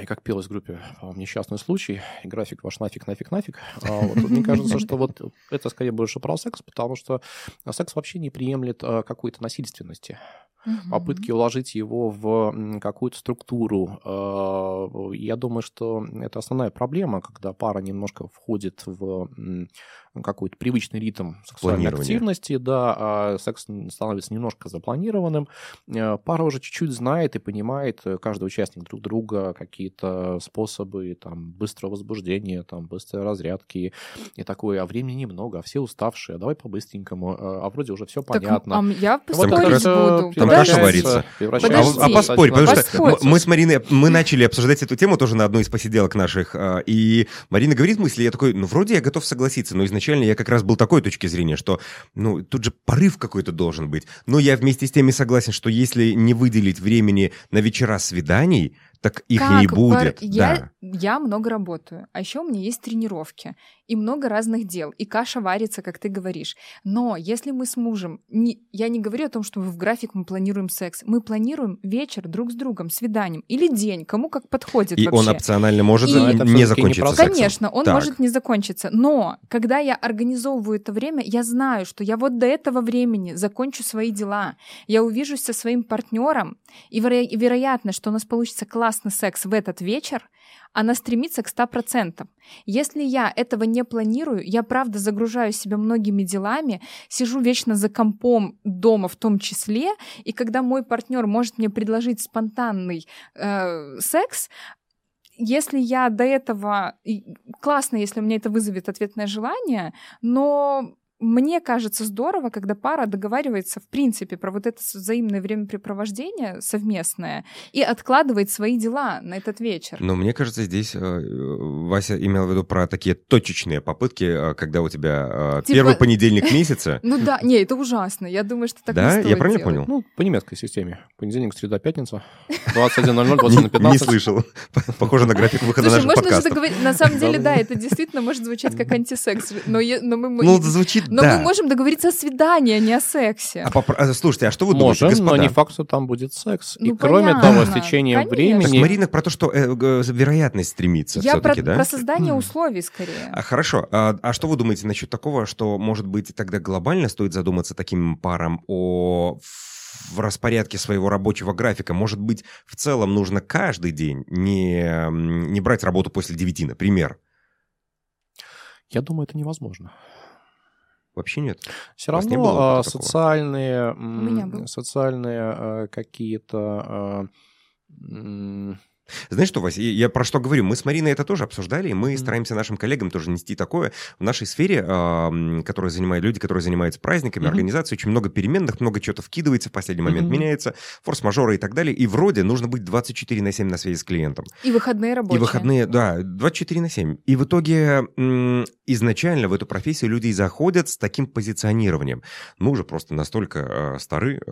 И как пелось в группе «Несчастный случай», график ваш нафиг, нафиг, нафиг. А вот, мне кажется, что вот это скорее больше про секс, потому что секс вообще не приемлет какой-то насильственности угу. попытки уложить его в какую-то структуру. А, я думаю, что это основная проблема, когда пара немножко входит в какой-то привычный ритм сексуальной активности, да, а секс становится немножко запланированным. Э, пара уже чуть-чуть знает и понимает, э, каждый участник друг друга, какие-то способы там, быстрого возбуждения, там, быстрой разрядки и такое, а времени немного, а все уставшие, а давай по-быстренькому, а вроде уже все так, понятно. А я поспорить вот буду. Там каша варится. А, а поспорь, потому что мы с Мариной, мы начали обсуждать эту тему тоже на одной из посиделок наших, и Марина говорит мысли, я такой, ну, вроде я готов согласиться, но изначально я как раз был такой точки зрения, что, ну, тут же порыв какой-то должен быть. Но я вместе с теми согласен, что если не выделить времени на вечера свиданий, Так их Как? не будет. Пар- Я, Да. я много работаю, а еще у меня есть тренировки и много разных дел, и каша варится, как ты говоришь. Но если мы с мужем, не, я не говорю о том, что в график мы планируем секс, мы планируем вечер друг с другом, свиданием или день, кому как подходит И вообще. он опционально может И- за- не не закончиться процесс. сексом. Конечно, он Так. может не закончиться. Но когда я организовываю это время, я знаю, что я вот до этого времени закончу свои дела. Я увижусь со своим партнером, и веро- вероятно, что у нас получится классный секс в этот вечер, она стремится к 100%. Если я этого не планирую, я правда загружаю себя многими делами, сижу вечно за компом дома в том числе, и когда мой партнер может мне предложить спонтанный э, секс, если я до этого... Классно, если у меня это вызовет ответное желание, но мне кажется здорово, когда пара договаривается, в принципе, про вот это взаимное времяпрепровождение совместное и откладывает свои дела на этот вечер. Но мне кажется, здесь э, Вася имел в виду про такие точечные попытки, э, когда у тебя э, Типа- первый понедельник месяца. Ну да, не, это ужасно. Я думаю, что так Да? Я правильно понял? Ну, по немецкой системе. Понедельник, среда, пятница. 21.00, 21.15. Не, не слышал. Похоже на график выхода Слушай, наших можно же договориться... На самом деле, да, это действительно может звучать как антисекс. Но мы... Ну, звучит, но да. мы можем договориться о свидании, а не о сексе. А попро- а, Слушайте, а что вы думаете, Можем, но господа? не факт, что там будет секс. И Ну, кроме понятно, того, с течением конечно. Так времени... Марина про то, что э, г- вероятность стремится Я про, все-таки, да? про создание условий скорее. А, Хорошо. А, а что вы думаете насчет такого, что, может быть, тогда глобально стоит задуматься таким парам о в распорядке своего рабочего графика? Может быть, в целом нужно каждый день не, не брать работу после 9, например? Я думаю, это невозможно. Вообще нет. Все равно было а, социальные, социальные а, какие-то... а, Знаешь что, Вася, я- про что говорю? Мы с Мариной это тоже обсуждали, и мы Мгм. стараемся нашим коллегам тоже нести такое. В нашей сфере, а, м, которая занимает люди, которые занимаются праздниками, Мгм. организацией, очень много переменных, много чего-то вкидывается, в последний момент Мгм. меняется, форс-мажоры и так далее. И вроде нужно быть 24 на 7 на связи с клиентом. И выходные рабочие. И выходные, да, 24 на 7. И в итоге м, изначально в эту профессию люди и заходят с таким позиционированием. Мы уже просто настолько э, стары, э,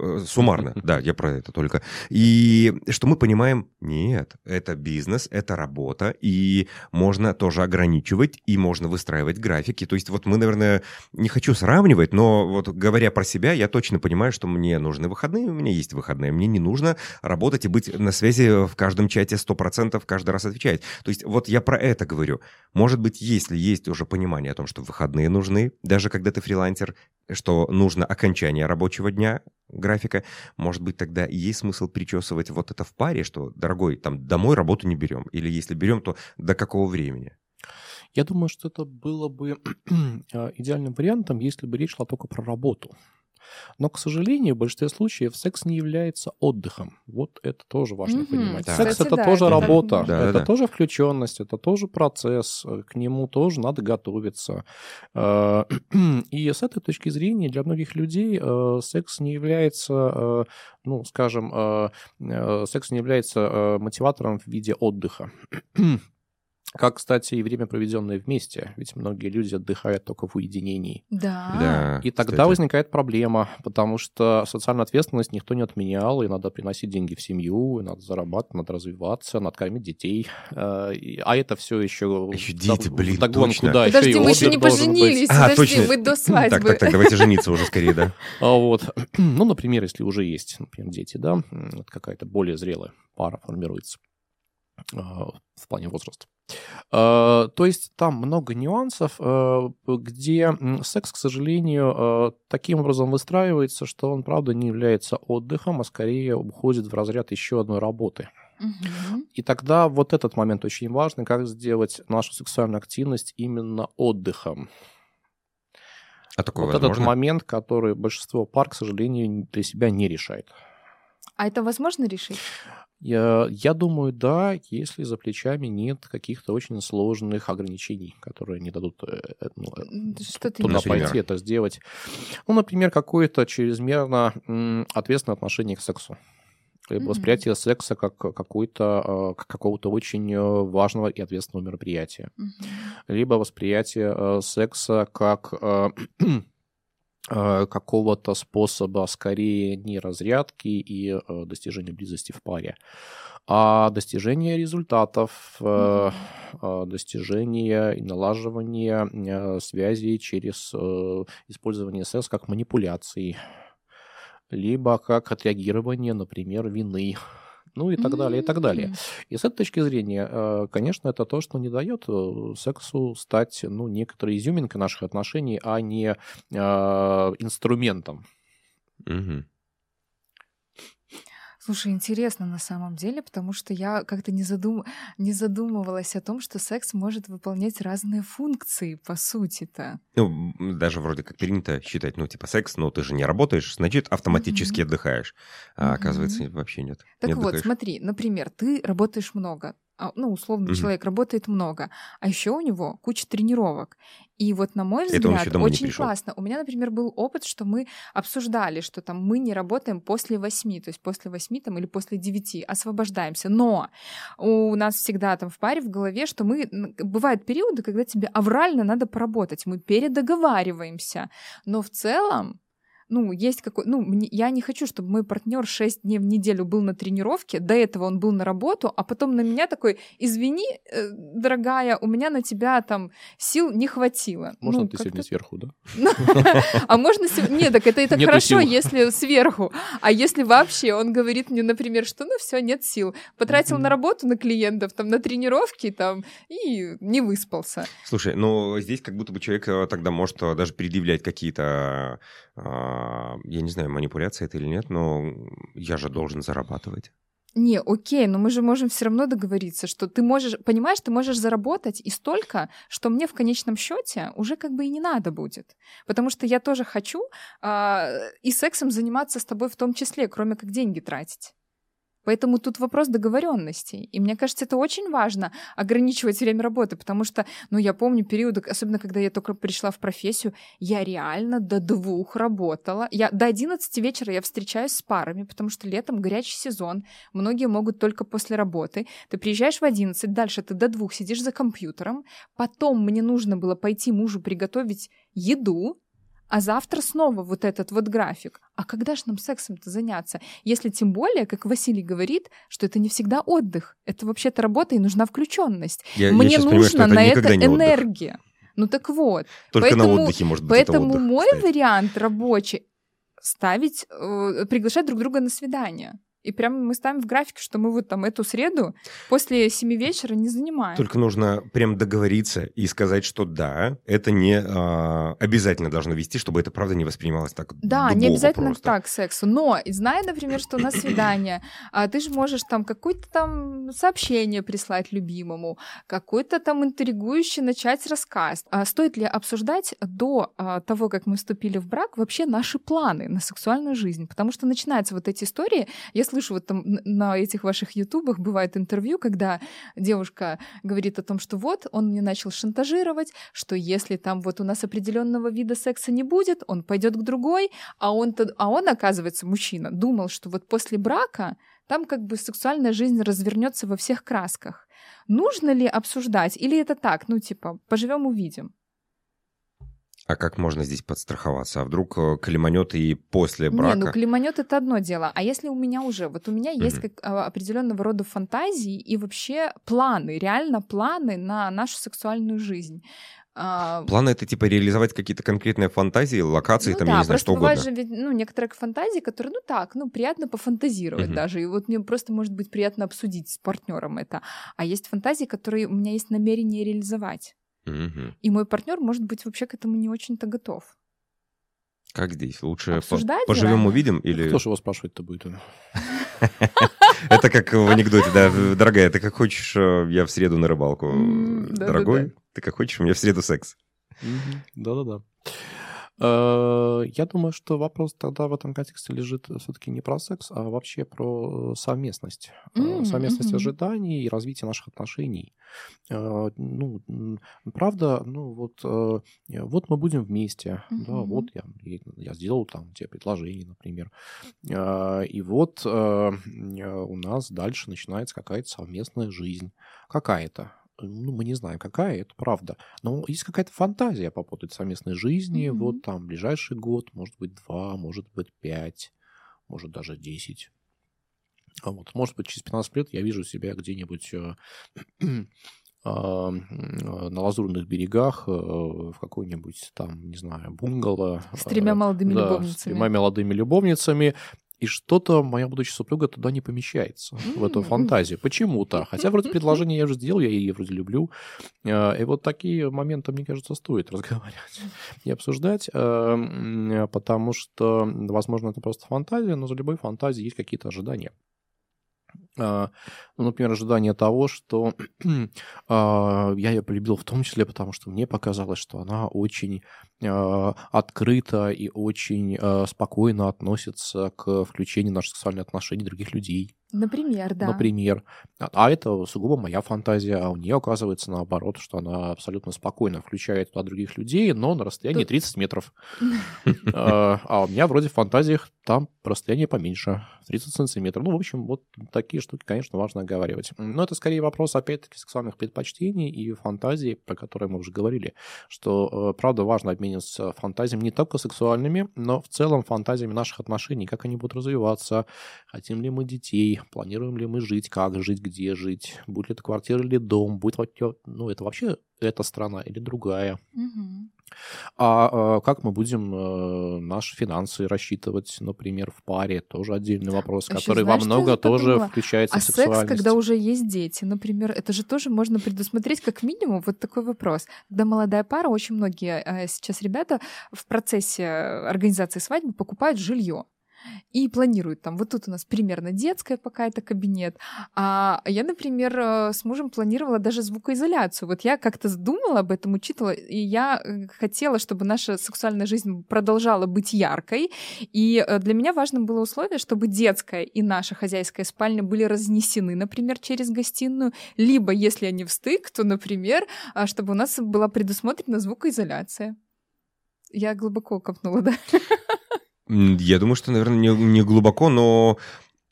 э, суммарно, да, я про это только. И что мы понимаем, нет, это бизнес, это работа, и можно тоже ограничивать, и можно выстраивать графики. То есть вот мы, наверное, не хочу сравнивать, но вот говоря про себя, я точно понимаю, что мне нужны выходные, у меня есть выходные, мне не нужно работать и быть на связи в каждом чате 100% каждый раз отвечать. То есть вот я про это говорю. Может быть, если есть уже понимание о том, что выходные нужны, даже когда ты фрилансер, что нужно окончание рабочего дня, графика, может быть, тогда есть смысл причесывать вот это в паре, что, дорогой, там, домой работу не берем. Или если берем, то до какого времени? Я думаю, что это было бы а, идеальным вариантом, если бы речь шла только про работу. Но, к сожалению, в большинстве случаев секс не является отдыхом. Вот это тоже важно Мгм. понимать. Так. Секс Кстати, это да, тоже это работа. Да, это да, да. тоже включенность, это тоже процесс, э, к нему тоже надо готовиться. Э, И с этой точки зрения для многих людей э, секс не является, ну, скажем, секс не является мотиватором в виде отдыха. Как, кстати, и время, проведенное вместе. Ведь многие люди отдыхают только в уединении. Да. да, И тогда кстати. возникает проблема, потому что социальную ответственность никто не отменял, и надо приносить деньги в семью, и надо зарабатывать, надо развиваться, надо кормить детей. Э, А это все еще... Еще дети, блин, догонку, точно. да, Подожди, еще мы еще не поженились. А, Подожди, точно. мы до свадьбы. Так, так, так, давайте жениться уже скорее, да? А Вот. Ну, например, если уже есть, например, дети, да, какая-то более зрелая пара формируется э, в плане возраста. Э, То есть там много нюансов, э, где секс, к сожалению, э, таким образом выстраивается, что он, правда, не является отдыхом, а скорее уходит в разряд еще одной работы. И тогда вот этот момент очень важный, как сделать нашу сексуальную активность именно отдыхом. А такое вот возможно? этот момент, который большинство пар, к сожалению, для себя не решает. А это возможно решить? Я, я думаю, да, если за плечами нет каких-то очень сложных ограничений, которые не дадут э, э, ну, э, Что туда виду? Например? пойти, это сделать. Ну, например, какое-то чрезмерно ответственное отношение к сексу. Либо Мгм. восприятие секса как какой-то, э, как какого-то очень э, важного и ответственного мероприятия. Мгм. Либо восприятие э, секса как э, э, какого-то способа скорее не разрядки и э, достижения близости в паре, а достижение результатов, э, достижение и налаживание связей через использование секса как манипуляции, либо как отреагирование, например, вины ну и так mm-hmm. далее, и так далее. И с этой точки зрения, э, конечно, это то, что не дает э, сексу стать, ну, некоторой изюминкой наших отношений, а не э, инструментом. Mm-hmm. Слушай, интересно на самом деле, потому что я как-то не, задум... не задумывалась о том, что секс может выполнять разные функции, по сути-то. Ну, даже вроде как принято считать, ну, типа, секс, но ты же не работаешь, значит, автоматически mm-hmm. отдыхаешь. А mm-hmm. оказывается, вообще нет. Так не вот, отдыхаешь. смотри, например, ты работаешь много, ну, условно, mm-hmm. человек работает много, а еще у него куча тренировок. И вот, на мой взгляд, очень классно. У меня, например, был опыт, что мы обсуждали, что там мы не работаем после восьми, то есть после восьми там или после девяти, освобождаемся. Но у нас всегда там в паре в голове, что мы... Бывают периоды, когда тебе аврально надо поработать, мы передоговариваемся. Но в целом ну, есть какой... Ну, мне... я не хочу, чтобы мой партнер 6 дней в неделю был на тренировке, до этого он был на работу, а потом на меня такой, извини, э, дорогая, у меня на тебя там сил не хватило. Можно ну, ты сегодня сверху, да? А можно... Нет, так это это хорошо, если сверху. А если вообще он говорит мне, например, что ну все, нет сил. Потратил на работу, на клиентов, там, на тренировки, там, и не выспался. Слушай, ну здесь как будто бы человек э, тогда может э, даже предъявлять какие-то а, я не знаю, манипуляция это или нет, но я же должен зарабатывать. Не, окей, но мы же можем все равно договориться, что ты можешь, понимаешь, ты можешь заработать и столько, что мне в конечном счете уже как бы и не надо будет. Потому что я тоже хочу а, и сексом заниматься с тобой в том числе, кроме как деньги тратить. Поэтому тут вопрос договоренностей. И мне кажется, это очень важно ограничивать время работы, потому что, ну, я помню периоды, особенно когда я только пришла в профессию, я реально до двух работала. Я до 11 вечера я встречаюсь с парами, потому что летом горячий сезон, многие могут только после работы. Ты приезжаешь в 11, дальше ты до двух сидишь за компьютером, потом мне нужно было пойти мужу приготовить еду, а завтра снова вот этот вот график. А когда же нам сексом-то заняться? Если тем более, как Василий говорит, что это не всегда отдых. Это вообще-то работа и нужна включенность. Я, Мне я нужно понимаю, на это энергия. Отдых. Ну так вот. Только поэтому, на отдыхе может быть Поэтому отдых, мой кстати. вариант рабочий ставить, э, приглашать друг друга на свидание. И прямо мы ставим в график, что мы вот там эту среду после семи вечера не занимаем. Только нужно прям договориться и сказать, что да, это не а, обязательно должно вести, чтобы это правда не воспринималось так Да, не обязательно просто. так сексу. Но, зная, например, что на свидание, а, ты же можешь там какое-то там сообщение прислать любимому, какой-то там интригующий начать рассказ. А стоит ли обсуждать до а, того, как мы вступили в брак, вообще наши планы на сексуальную жизнь? Потому что начинаются вот эти истории, если слышу вот там на этих ваших ютубах бывает интервью, когда девушка говорит о том, что вот он мне начал шантажировать, что если там вот у нас определенного вида секса не будет, он пойдет к другой, а он, а он оказывается мужчина, думал, что вот после брака там как бы сексуальная жизнь развернется во всех красках. Нужно ли обсуждать или это так, ну типа поживем увидим? А как можно здесь подстраховаться? А вдруг э, клеманет и после брака? Не, ну клеманет это одно дело. А если у меня уже, вот у меня mm-hmm. есть как, а, определенного рода фантазии и вообще планы, реально планы на нашу сексуальную жизнь. А, планы это типа реализовать какие-то конкретные фантазии, локации, ну, там, да, я не знаю, что угодно. Же ведь, ну, некоторые фантазии, которые, ну так, ну, приятно пофантазировать mm-hmm. даже. И вот мне просто может быть приятно обсудить с партнером это. А есть фантазии, которые у меня есть намерение реализовать. Угу. И мой партнер, может быть, вообще к этому не очень-то готов. Как здесь? Лучше Обсуждать поживем, да? увидим? Или... Кто же его спрашивать-то будет? Это как в анекдоте, да. Дорогая, ты как хочешь, э, я в среду на рыбалку. Дорогой, ты как хочешь, у меня в среду секс. Да-да-да. Э, я думаю, что вопрос тогда в этом контексте лежит все-таки не про секс, а вообще про совместность. Mm-hmm. Совместность mm-hmm. ожиданий и развитие наших отношений. Э, ну, правда, ну вот, вот мы будем вместе, mm-hmm. да, вот я, я сделал там тебе предложение, например, и вот у нас дальше начинается какая-то совместная жизнь, какая-то. Ну, мы не знаем, какая, это правда. Но есть какая-то фантазия по поводу совместной жизни. Mm-hmm. Вот там ближайший год, может быть, два, может быть, пять, может, даже десять. А вот, может быть, через 15 лет я вижу себя где-нибудь э, а, на лазурных берегах э, в какой-нибудь там, не знаю, бунгало. С тремя молодыми да, любовницами. С тремя молодыми любовницами. И что-то моя будущая супруга туда не помещается, в эту фантазию. Почему-то. Хотя вроде предложение я уже сделал, я ее вроде люблю. Э, и вот такие моменты, мне кажется, стоит разговаривать и обсуждать, э, потому что, возможно, это просто фантазия, но за любой фантазией есть какие-то ожидания. А, ну, например, ожидание того, что а, я ее полюбил в том числе, потому что мне показалось, что она очень а, открыто и очень спокойно относится к включению наших сексуальных отношений других людей. Например, да. Например. А это сугубо моя фантазия, а у нее оказывается наоборот, что она абсолютно спокойно включает туда других людей, но на расстоянии Тут... 30 метров. А у меня вроде в фантазиях там расстояние поменьше, 30 сантиметров. Ну, в общем, вот такие штуки, конечно, важно оговаривать. Но это скорее вопрос, опять-таки, сексуальных предпочтений и фантазий, про которые мы уже говорили, что, э, правда, важно обмениваться фантазиями не только сексуальными, но в целом фантазиями наших отношений, как они будут развиваться, хотим ли мы детей, планируем ли мы жить, как жить, где жить, будет ли это квартира или дом, будет ну, это вообще эта страна или другая. Угу. А, а как мы будем э, наши финансы рассчитывать, например, в паре? Тоже отдельный вопрос, который знаешь, во много тоже подумала? включается а в сексуальность. секс, когда уже есть дети, например, это же тоже можно предусмотреть как минимум вот такой вопрос. Когда молодая пара, очень многие э, сейчас ребята в процессе организации свадьбы покупают жилье и планируют там, вот тут у нас примерно детская какая-то кабинет, а я, например, э, с мужем планировала даже звукоизоляцию. Вот я как-то думала об этом, учитывала, и я э, хотела, чтобы наша сексуальная жизнь продолжала быть яркой, и э, для меня важным было условие, чтобы детская и наша хозяйская спальня были разнесены, например, через гостиную, либо, если они в стык, то, например, а, чтобы у нас была предусмотрена звукоизоляция. Я глубоко копнула, да? Я думаю, что, наверное, не, не глубоко, но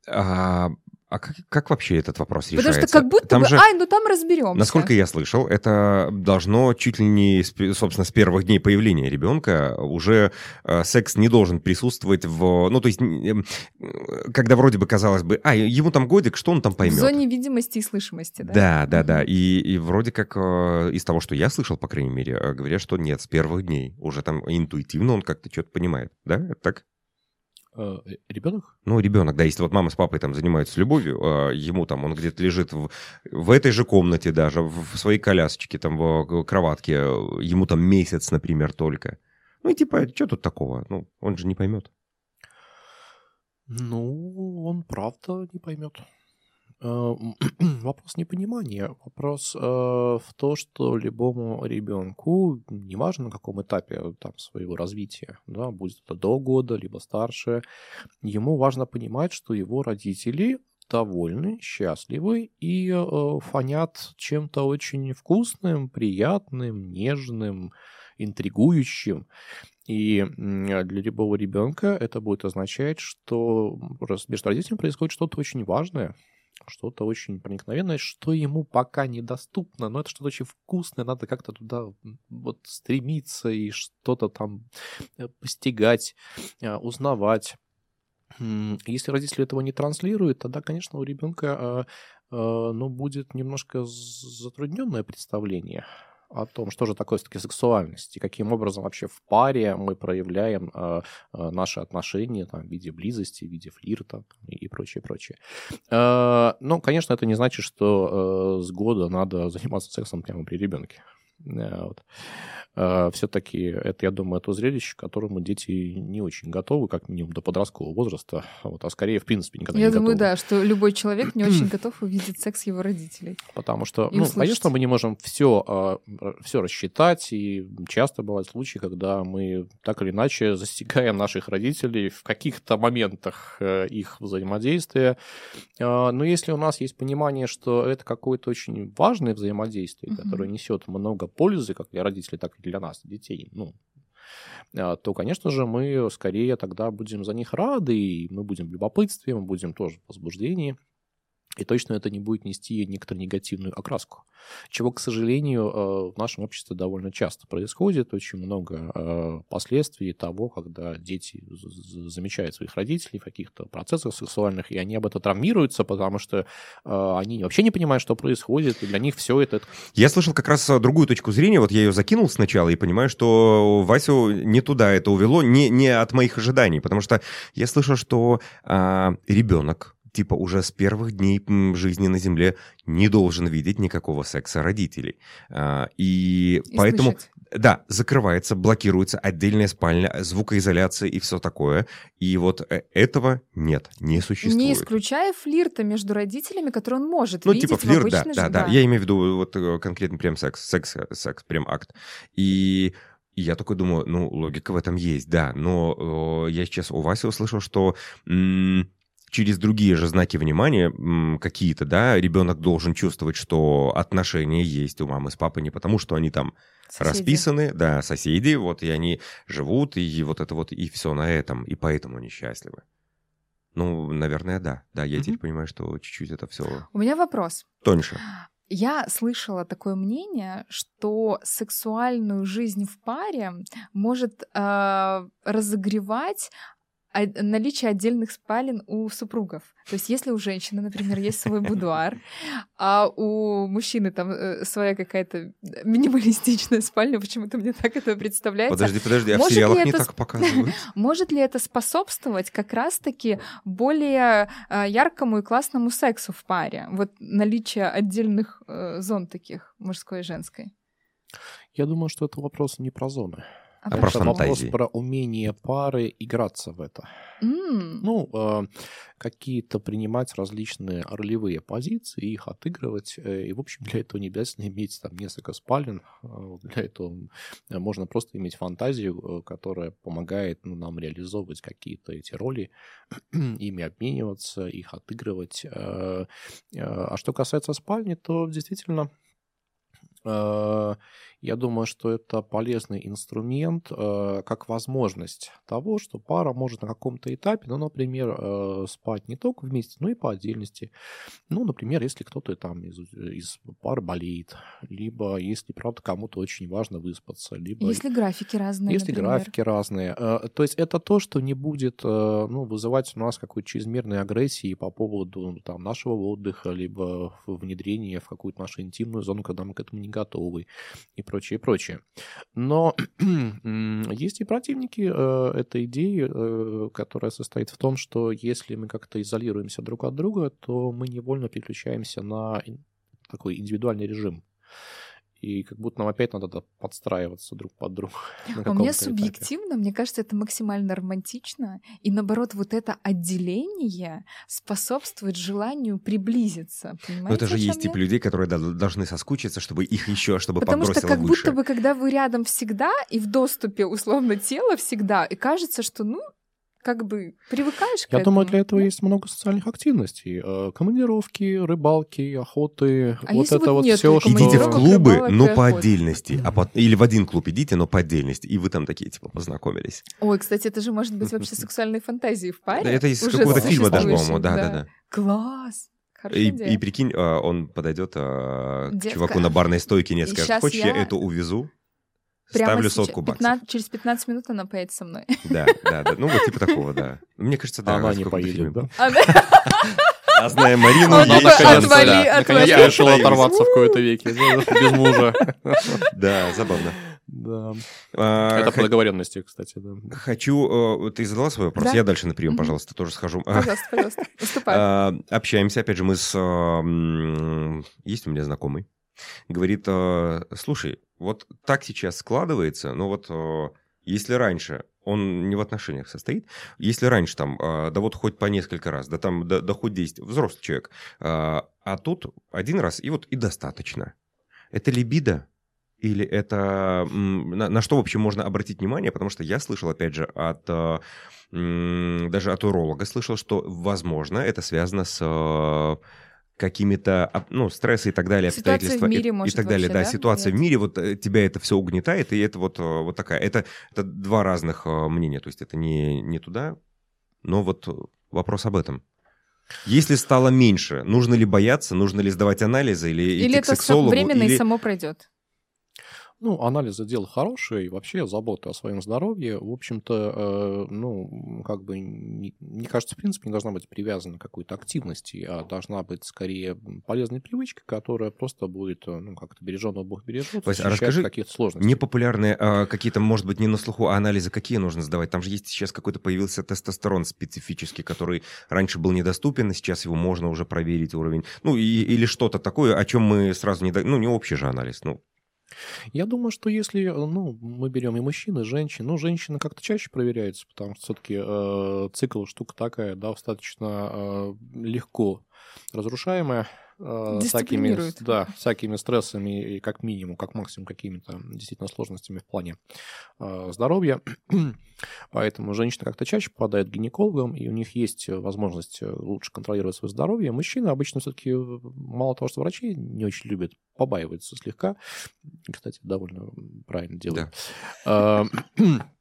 а, а как, как вообще этот вопрос решается? Потому что как будто там бы, же, ай, ну там разберемся. Насколько я слышал, это должно чуть ли не, собственно, с первых дней появления ребенка уже э, секс не должен присутствовать в... Ну, то есть, э, когда вроде бы казалось бы, а, ему там годик, что он там поймет? В зоне видимости и слышимости, да? Да, да, да. И, и вроде как э, из того, что я слышал, по крайней мере, э, говорят, что нет, с первых дней уже там интуитивно он как-то что-то понимает. Да, так? Э, ребенок? Ну, ребенок, да, если вот мама с папой там занимаются любовью, а ему там, он где-то лежит в, в этой же комнате даже, в своей колясочке, там, в кроватке, ему там месяц, например, только. Ну, и типа, что тут такого? Ну, он же не поймет. Ну, он правда не поймет. Э, вопрос непонимания, вопрос э, в то, что любому ребенку, неважно на каком этапе там, своего развития, да, будет это до года, либо старше, ему важно понимать, что его родители довольны, счастливы и э, фонят чем-то очень вкусным, приятным, нежным, интригующим. И для любого ребенка это будет означать, что между родителями происходит что-то очень важное, что-то очень проникновенное, что ему пока недоступно, но это что-то очень вкусное, надо как-то туда вот стремиться и что-то там э, постигать, э, узнавать. Если родители этого не транслируют, тогда, конечно, у ребенка э, ну, будет немножко затрудненное представление о том, что же такое все-таки сексуальность, и каким образом вообще в паре мы проявляем э, э, наши отношения там, в виде близости, в виде флирта и, прочее, прочее. Э, ну, конечно, это не значит, что э, с года надо заниматься сексом прямо при ребенке. Э, вот. Э, Все-таки это, я думаю, это зрелище, к которому дети не очень готовы, как минимум до подросткового возраста, вот, а скорее, в принципе, никогда я не думаю, готовы. да, что любой человек не очень готов увидеть секс его родителей. Потому что, ну, конечно, мы не можем все, все рассчитать, и часто бывают случаи, когда мы так или иначе застигаем наших родителей в каких-то моментах э, их взаимодействия. Но если у нас есть понимание, что это какое-то очень важное взаимодействие, которое несет много пользы как для родителей, так и для нас, детей, ну, а, то, конечно же, мы скорее тогда будем за них рады, и мы будем в любопытстве, мы будем тоже в возбуждении. И точно это не будет нести некоторую негативную окраску. Чего, к сожалению, э, в нашем обществе довольно часто происходит. Очень много э, последствий того, когда дети замечают своих родителей в каких-то процессах сексуальных, и они об этом травмируются, потому что э, они вообще не понимают, что происходит, и для них все это... Я слышал как раз другую точку зрения, вот я ее закинул сначала и понимаю, что Васю не туда это увело, не, не от моих ожиданий, потому что я слышал, что а, ребенок типа уже с первых дней жизни на Земле не должен видеть никакого секса родителей. А, и, и поэтому... Слышать. Да, закрывается, блокируется отдельная спальня, звукоизоляция и все такое. И вот э, этого нет, не существует. Не исключая флирта между родителями, который он может ну, видеть типа флирт, да, да, да. Я имею в виду вот э, конкретно прям секс, секс, секс, прям акт. И и я такой думаю, ну, логика в этом есть, да. Но э, я сейчас у Васи услышал, что м- через другие же знаки внимания какие-то, да, ребенок должен чувствовать, что отношения есть у мамы с папой не потому, что они там соседи. расписаны, да, соседи, вот, и они живут, и вот это вот, и все на этом, и поэтому они счастливы. Ну, наверное, да. Да, я mm-hmm. теперь понимаю, что чуть-чуть это все. У меня вопрос. Тоньше. Я слышала такое мнение, что сексуальную жизнь в паре может э, разогревать наличие отдельных спален у супругов. То есть если у женщины, например, есть свой будуар, а у мужчины там э, своя какая-то минималистичная спальня, почему-то мне так это представляется. Подожди, подожди, а в сериалах не так показывают? Может ли это способствовать как раз-таки более э, яркому и классному сексу в паре? Вот наличие отдельных э, зон таких, мужской и женской. Я думаю, что это вопрос не про зоны. А, про это вопрос про умение пары играться в это. Mm. Ну, э, какие-то принимать различные ролевые позиции, их отыгрывать. Э, и, в общем, для этого не обязательно иметь там несколько спален. Э, для этого можно просто иметь фантазию, э, которая помогает ну, нам реализовывать какие-то эти роли, ими обмениваться, их отыгрывать. А что касается спальни, то действительно я думаю, что это полезный инструмент э, как возможность того, что пара может на каком-то этапе, ну, например, э, спать не только вместе, но и по отдельности. Ну, например, если кто-то там из, из пары болеет, либо если, правда, кому-то очень важно выспаться, либо... Если графики разные, Если например. графики разные. Э, то есть это то, что не будет э, ну, вызывать у нас какой-то чрезмерной агрессии по поводу ну, там, нашего отдыха, либо внедрения в какую-то нашу интимную зону, когда мы к этому не готовы и прочее, прочее. Но есть и противники э, этой идеи, э, которая состоит в том, что если мы как-то изолируемся друг от друга, то мы невольно переключаемся на такой индивидуальный режим и как будто нам опять надо подстраиваться друг под друга. А у меня субъективно, этапе. мне кажется, это максимально романтично, и наоборот, вот это отделение способствует желанию приблизиться. Понимаете, Но это же есть тип людей, которые должны соскучиться, чтобы их еще, чтобы Потому что как выше. будто бы, когда вы рядом всегда и в доступе условно тела всегда, и кажется, что ну как бы привыкаешь к Я этому. думаю, для этого есть много социальных активностей. Э, командировки, рыбалки, охоты. А вот это вот все, что... Идите в клубы, но по отдельности. А по... Или в один клуб идите, но по отдельности. И вы там такие, типа, познакомились. Ой, кстати, это же может быть вообще сексуальной фантазией в паре. Это из какого-то фильма даже, по-моему. Да, да, да. Класс. И, и прикинь, а, он подойдет а, к чуваку на барной стойке и скажет, хочешь, я... я эту увезу? Прямо Ставлю сейчас, сотку баксов. 15, через 15 минут она поедет со мной. Да, да, да. Ну, вот типа такого, да. Мне кажется, да. Она не поедет, да? А зная Марину, ей наконец-то наконец решила оторваться в какой-то веке. Без мужа. Да, забавно. Да. А, Это по договоренности, кстати, да. Хочу... Э, ты задала свой вопрос? Я дальше на прием, пожалуйста, тоже схожу. Пожалуйста, пожалуйста. Выступай. А, общаемся. Опять же, мы с... Есть у меня знакомый. Говорит, «Э, слушай, вот так сейчас складывается, но вот э, если раньше он не в отношениях состоит, если раньше там, э, да вот хоть по несколько раз, да там, да, да хоть 10, взрослый человек, а тут один раз и вот и достаточно. Это либидо, или это на, на что вообще можно обратить внимание, потому что я слышал, опять же, от даже от уролога слышал, что, возможно, это связано с какими-то, ну, стрессы и так далее, ситуация обстоятельства в мире, и, может, и так далее. Вообще, да, да, ситуация в мире, вот э, тебя это все угнетает, и это вот, э, вот такая, это, это два разных э, мнения, то есть это не, не туда, но вот вопрос об этом. Если стало меньше, нужно ли бояться, нужно ли сдавать анализы или, или идти это к сексологу? временно или... и само пройдет? Ну, анализы дело хорошее, и вообще забота о своем здоровье, в общем-то, э, ну, как бы, не, мне кажется, в принципе, не должна быть привязана к какой-то активности, а должна быть скорее полезной привычкой, которая просто будет, э, ну, как-то береженного Бог бережет, Вася, а расскажи каких-то сложностей. Непопулярные а, какие-то, может быть, не на слуху, а анализы какие нужно сдавать? Там же есть сейчас какой-то появился тестостерон специфический, который раньше был недоступен, и сейчас его можно уже проверить уровень. Ну, и, или что-то такое, о чем мы сразу не... Ну, не общий же анализ, ну, я думаю, что если, ну, мы берем и мужчин, и женщин, ну, женщины как-то чаще проверяются, потому что все-таки э, цикл штука такая, да, достаточно э, легко разрушаемая, э, всякими, да, всякими стрессами и как минимум, как максимум какими-то действительно сложностями в плане э, здоровья. Поэтому женщины как-то чаще попадают к гинекологам, и у них есть возможность э, лучше контролировать свое здоровье. Мужчины обычно все-таки мало того, что врачи не очень любят, побаиваются слегка. Кстати, довольно правильно делают. Да.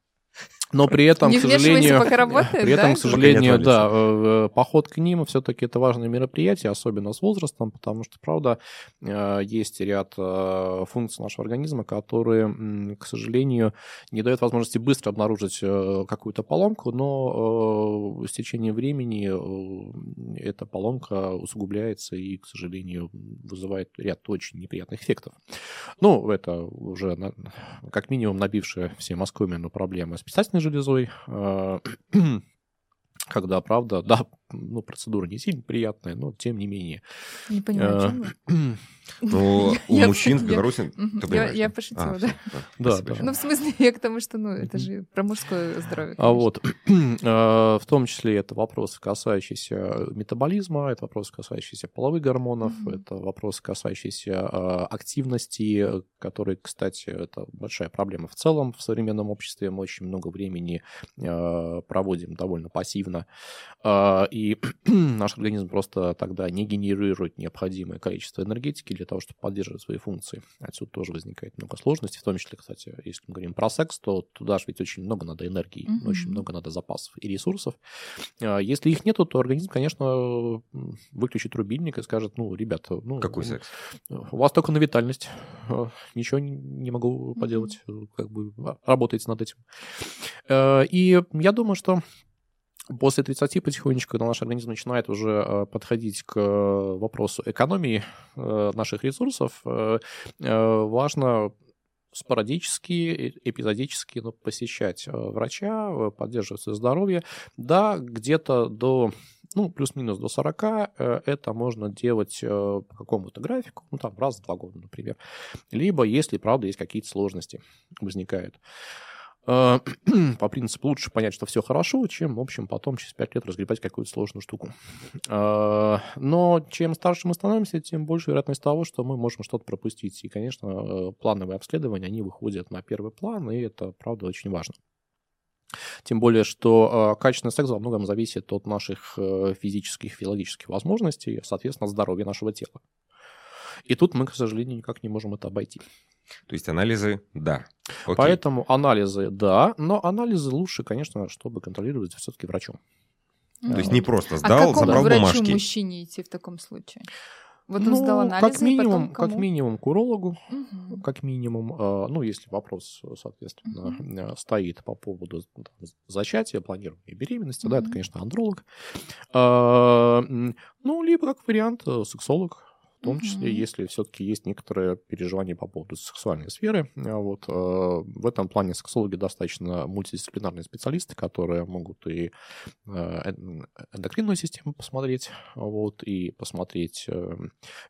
Но при этом, не к сожалению, пока работает, при этом, да? к сожалению, да, э, поход к ним все-таки это важное мероприятие, особенно с возрастом, потому что, правда, э, есть ряд э, функций нашего организма, которые, к сожалению, не дают возможности быстро обнаружить какую-то поломку, но с течением времени эта поломка усугубляется и, к сожалению, вызывает ряд очень неприятных эффектов. Ну, это уже как минимум набившая все москвы проблемы с писательной железой, а, когда, правда, да, ну, процедура не сильно приятная, но тем не менее. Не понимаю, чем? Ну, у мужчин в Беларуси... Я пошутила, да. Да, да. Ну, в смысле, я к тому, что, ну, это же про мужское здоровье. А вот, а, в том числе это вопрос, касающийся метаболизма, это вопрос, касающийся половых гормонов, это вопрос, касающийся а, активности, который, кстати, это большая проблема в целом в современном обществе. Мы очень много времени а, проводим довольно пассивно, и наш организм просто тогда не генерирует необходимое количество энергетики для того, чтобы поддерживать свои функции. Отсюда тоже возникает много сложностей, в том числе, кстати, если мы говорим про секс, то туда же ведь очень много надо энергии, mm-hmm. очень много надо запасов и ресурсов. А, если их нету, то организм, конечно, выключит рубильник и скажет, ну, ребята... Ну, Какой секс? У вас только на витальность. А, ничего не могу поделать. Mm-hmm. Как бы а, работайте над этим. И я думаю, что После 30 потихонечку, наш организм начинает уже э, подходить к э, вопросу экономии э, наших ресурсов, важно спорадически, эпизодически ну, посещать врача, поддерживать свое здоровье. Да, где-то до ну, плюс-минус до 40, это можно делать по какому-то графику, ну, там, раз в два года, например. Либо, если, правда, есть какие-то сложности возникают. Э, по принципу лучше понять, что все хорошо, чем, в общем, потом через 5 лет разгребать какую-то сложную штуку. Э, но чем старше мы становимся, тем больше вероятность того, что мы можем что-то пропустить. И, конечно, э, плановые обследования, они выходят на первый план, и это, правда, очень важно. Тем более, что качественный секс во многом зависит от наших физических, физиологических возможностей, соответственно, здоровья нашего тела. И тут мы, к сожалению, никак не можем это обойти. То есть анализы – да. Окей. Поэтому анализы – да, но анализы лучше, конечно, чтобы контролировать все-таки врачом. То есть не просто сдал, а забрал врачу бумажки. мужчине идти в таком случае? Вот он ну, сдал анализы, как минимум, потом кому? как минимум к урологу, угу. как минимум, э, ну, если вопрос, соответственно, угу. стоит по поводу там, зачатия, планирования беременности, угу. да, это, конечно, андролог. Э, ну, либо как вариант сексолог, в том числе, mm-hmm. если все-таки есть некоторое переживание по поводу сексуальной сферы. А вот, э, в этом плане сексологи достаточно мультидисциплинарные специалисты, которые могут и э, эндокринную систему посмотреть, вот, и посмотреть э,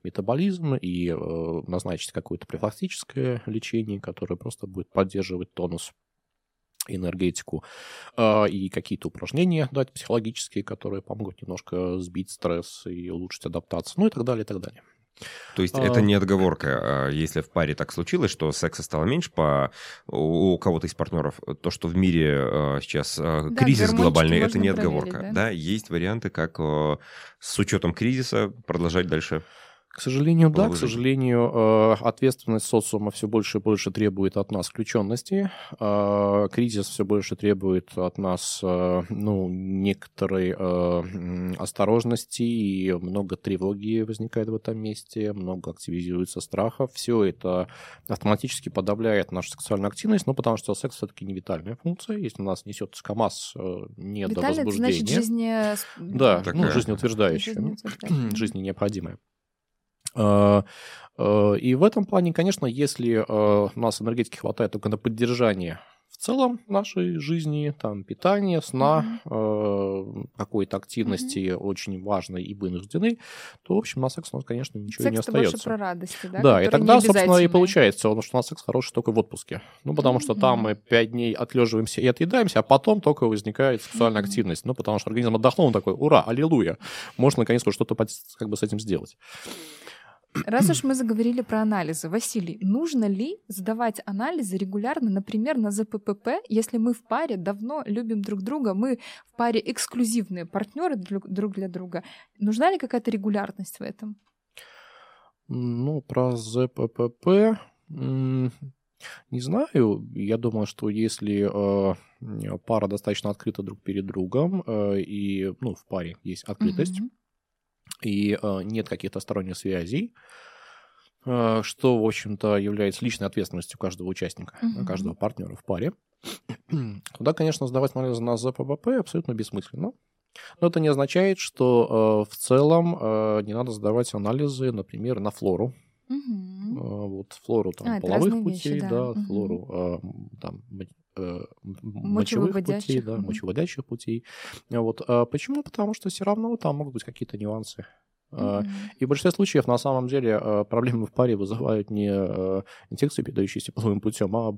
метаболизм, и э, назначить какое-то профилактическое лечение, которое просто будет поддерживать тонус энергетику и какие-то упражнения дать психологические, которые помогут немножко сбить стресс и улучшить адаптацию, ну и так далее, и так далее. То есть это а. не отговорка, а если в паре так случилось, что секса стало меньше по у кого-то из партнеров, то, что в мире а, сейчас да, кризис глобальный, это не отговорка. Да? да, есть варианты, как с учетом кризиса продолжать дальше К сожалению, да, к сожалению, э, ответственность социума все больше и больше требует от нас включенности. Э, кризис все больше требует от нас э, ну, некоторой осторожности, и много тревоги возникает в этом месте, много активизируется страхов. Все это автоматически подавляет нашу сексуальную активность, ну, потому что секс все-таки не витальная функция. Если у нас несет КАМАЗ не до возбуждения... значит, жизни... Да, ну, жизнеутверждающая, жизни необходимая. А, а, и в этом плане, конечно, если а, у нас энергетики хватает только на поддержание в целом нашей жизни, там, питания, сна, mm-hmm. какой-то активности mm-hmm. очень важной и вынужденной, то, в общем, на секс у нас, конечно, ничего секс не остается. больше про радости, да? Да, и тогда, собственно, и получается, что у нас секс хороший только в отпуске. Ну, потому mm-hmm. что там мы пять дней отлеживаемся и отъедаемся, а потом только возникает сексуальная mm-hmm. активность. Ну, потому что организм отдохнул, он такой, ура, аллилуйя, можно, наконец-то, что-то как бы с этим сделать. Раз уж мы заговорили про анализы, Василий, нужно ли сдавать анализы регулярно, например, на ЗППП, если мы в паре давно любим друг друга, мы в паре эксклюзивные партнеры друг для друга? Нужна ли какая-то регулярность в этом? Ну, про ЗППП не знаю. Я думаю, что если э, пара достаточно открыта друг перед другом, э, и ну, в паре есть открытость, mm-hmm и э, нет каких-то сторонних связей, э, что, в общем-то, является личной ответственностью каждого участника, mm-hmm. каждого партнера в паре. Туда, конечно, сдавать анализы на ЗППП абсолютно бессмысленно. Но это не означает, что э, в целом э, не надо сдавать анализы, например, на флору. Угу. Э, вот флору там, а, половых путей, вещи, да, да угу. флору э, там, мочевых путей, да, мочеводящих путей. Вот. А почему? Потому что все равно там могут быть какие-то нюансы. Mm-hmm. И в большинстве случаев на самом деле э, проблемы в паре вызывают не инфекции, передающиеся половым путем, а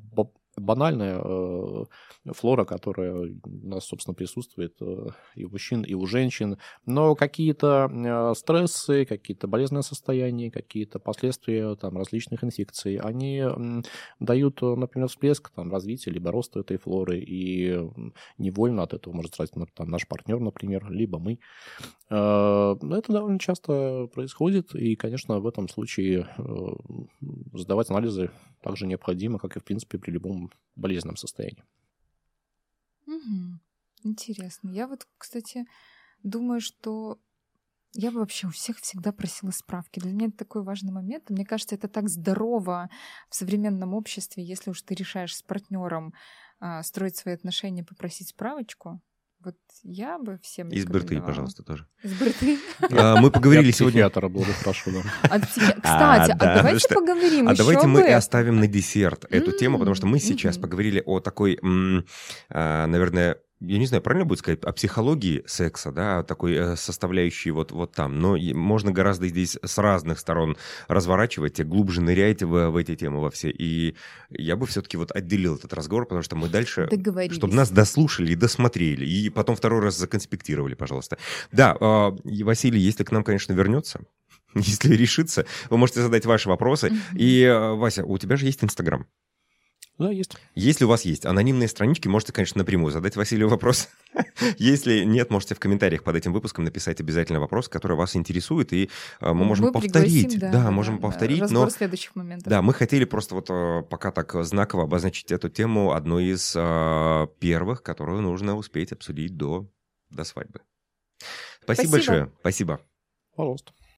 банальная э, флора, которая у нас, собственно, присутствует э, и у мужчин, и у женщин. Но какие-то э, стрессы, какие-то болезненные состояния, какие-то последствия там, различных инфекций, они дают, например, всплеск там, развития либо роста этой флоры, и невольно от этого может страдать там, наш партнер, например, либо мы. Это довольно часто происходит, и, конечно, в этом случае сдавать анализы также необходимо, как и, в принципе, при любом болезненном состоянии. Угу. Интересно. Я вот, кстати, думаю, что я бы вообще у всех всегда просила справки. Для меня это такой важный момент. Мне кажется, это так здорово в современном обществе, если уж ты решаешь с партнером а, строить свои отношения, попросить справочку. Вот я бы всем Из Берты, пожалуйста, тоже. Из Берты. А, мы поговорили сегодня... Психиатра был, прошу, да. Кстати, а, а давайте поговорим А давайте мы и оставим на десерт эту тему, потому что мы сейчас поговорили о такой, наверное, я не знаю, правильно будет сказать, о психологии секса, да, такой э, составляющей вот, вот там. Но можно гораздо здесь с разных сторон разворачивать, глубже нырять в, в эти темы во все. И я бы все-таки вот отделил этот разговор, потому что мы дальше... Чтобы нас дослушали и досмотрели. И потом второй раз законспектировали, пожалуйста. Да, э, Василий, если к нам, конечно, вернется, если решится, вы можете задать ваши вопросы. И, э, Вася, у тебя же есть Инстаграм. Да, есть. Если у вас есть анонимные странички, можете, конечно, напрямую задать Василию вопрос. Если нет, можете в комментариях под этим выпуском написать обязательно вопрос, который вас интересует, и э, мы можем мы повторить. Да, да, можем да, повторить. Разбор но... следующих моментов. Да, мы хотели просто вот э, пока так знаково обозначить эту тему одной из э, первых, которую нужно успеть обсудить до, до свадьбы. Спасибо, Спасибо большое. Спасибо. Пожалуйста.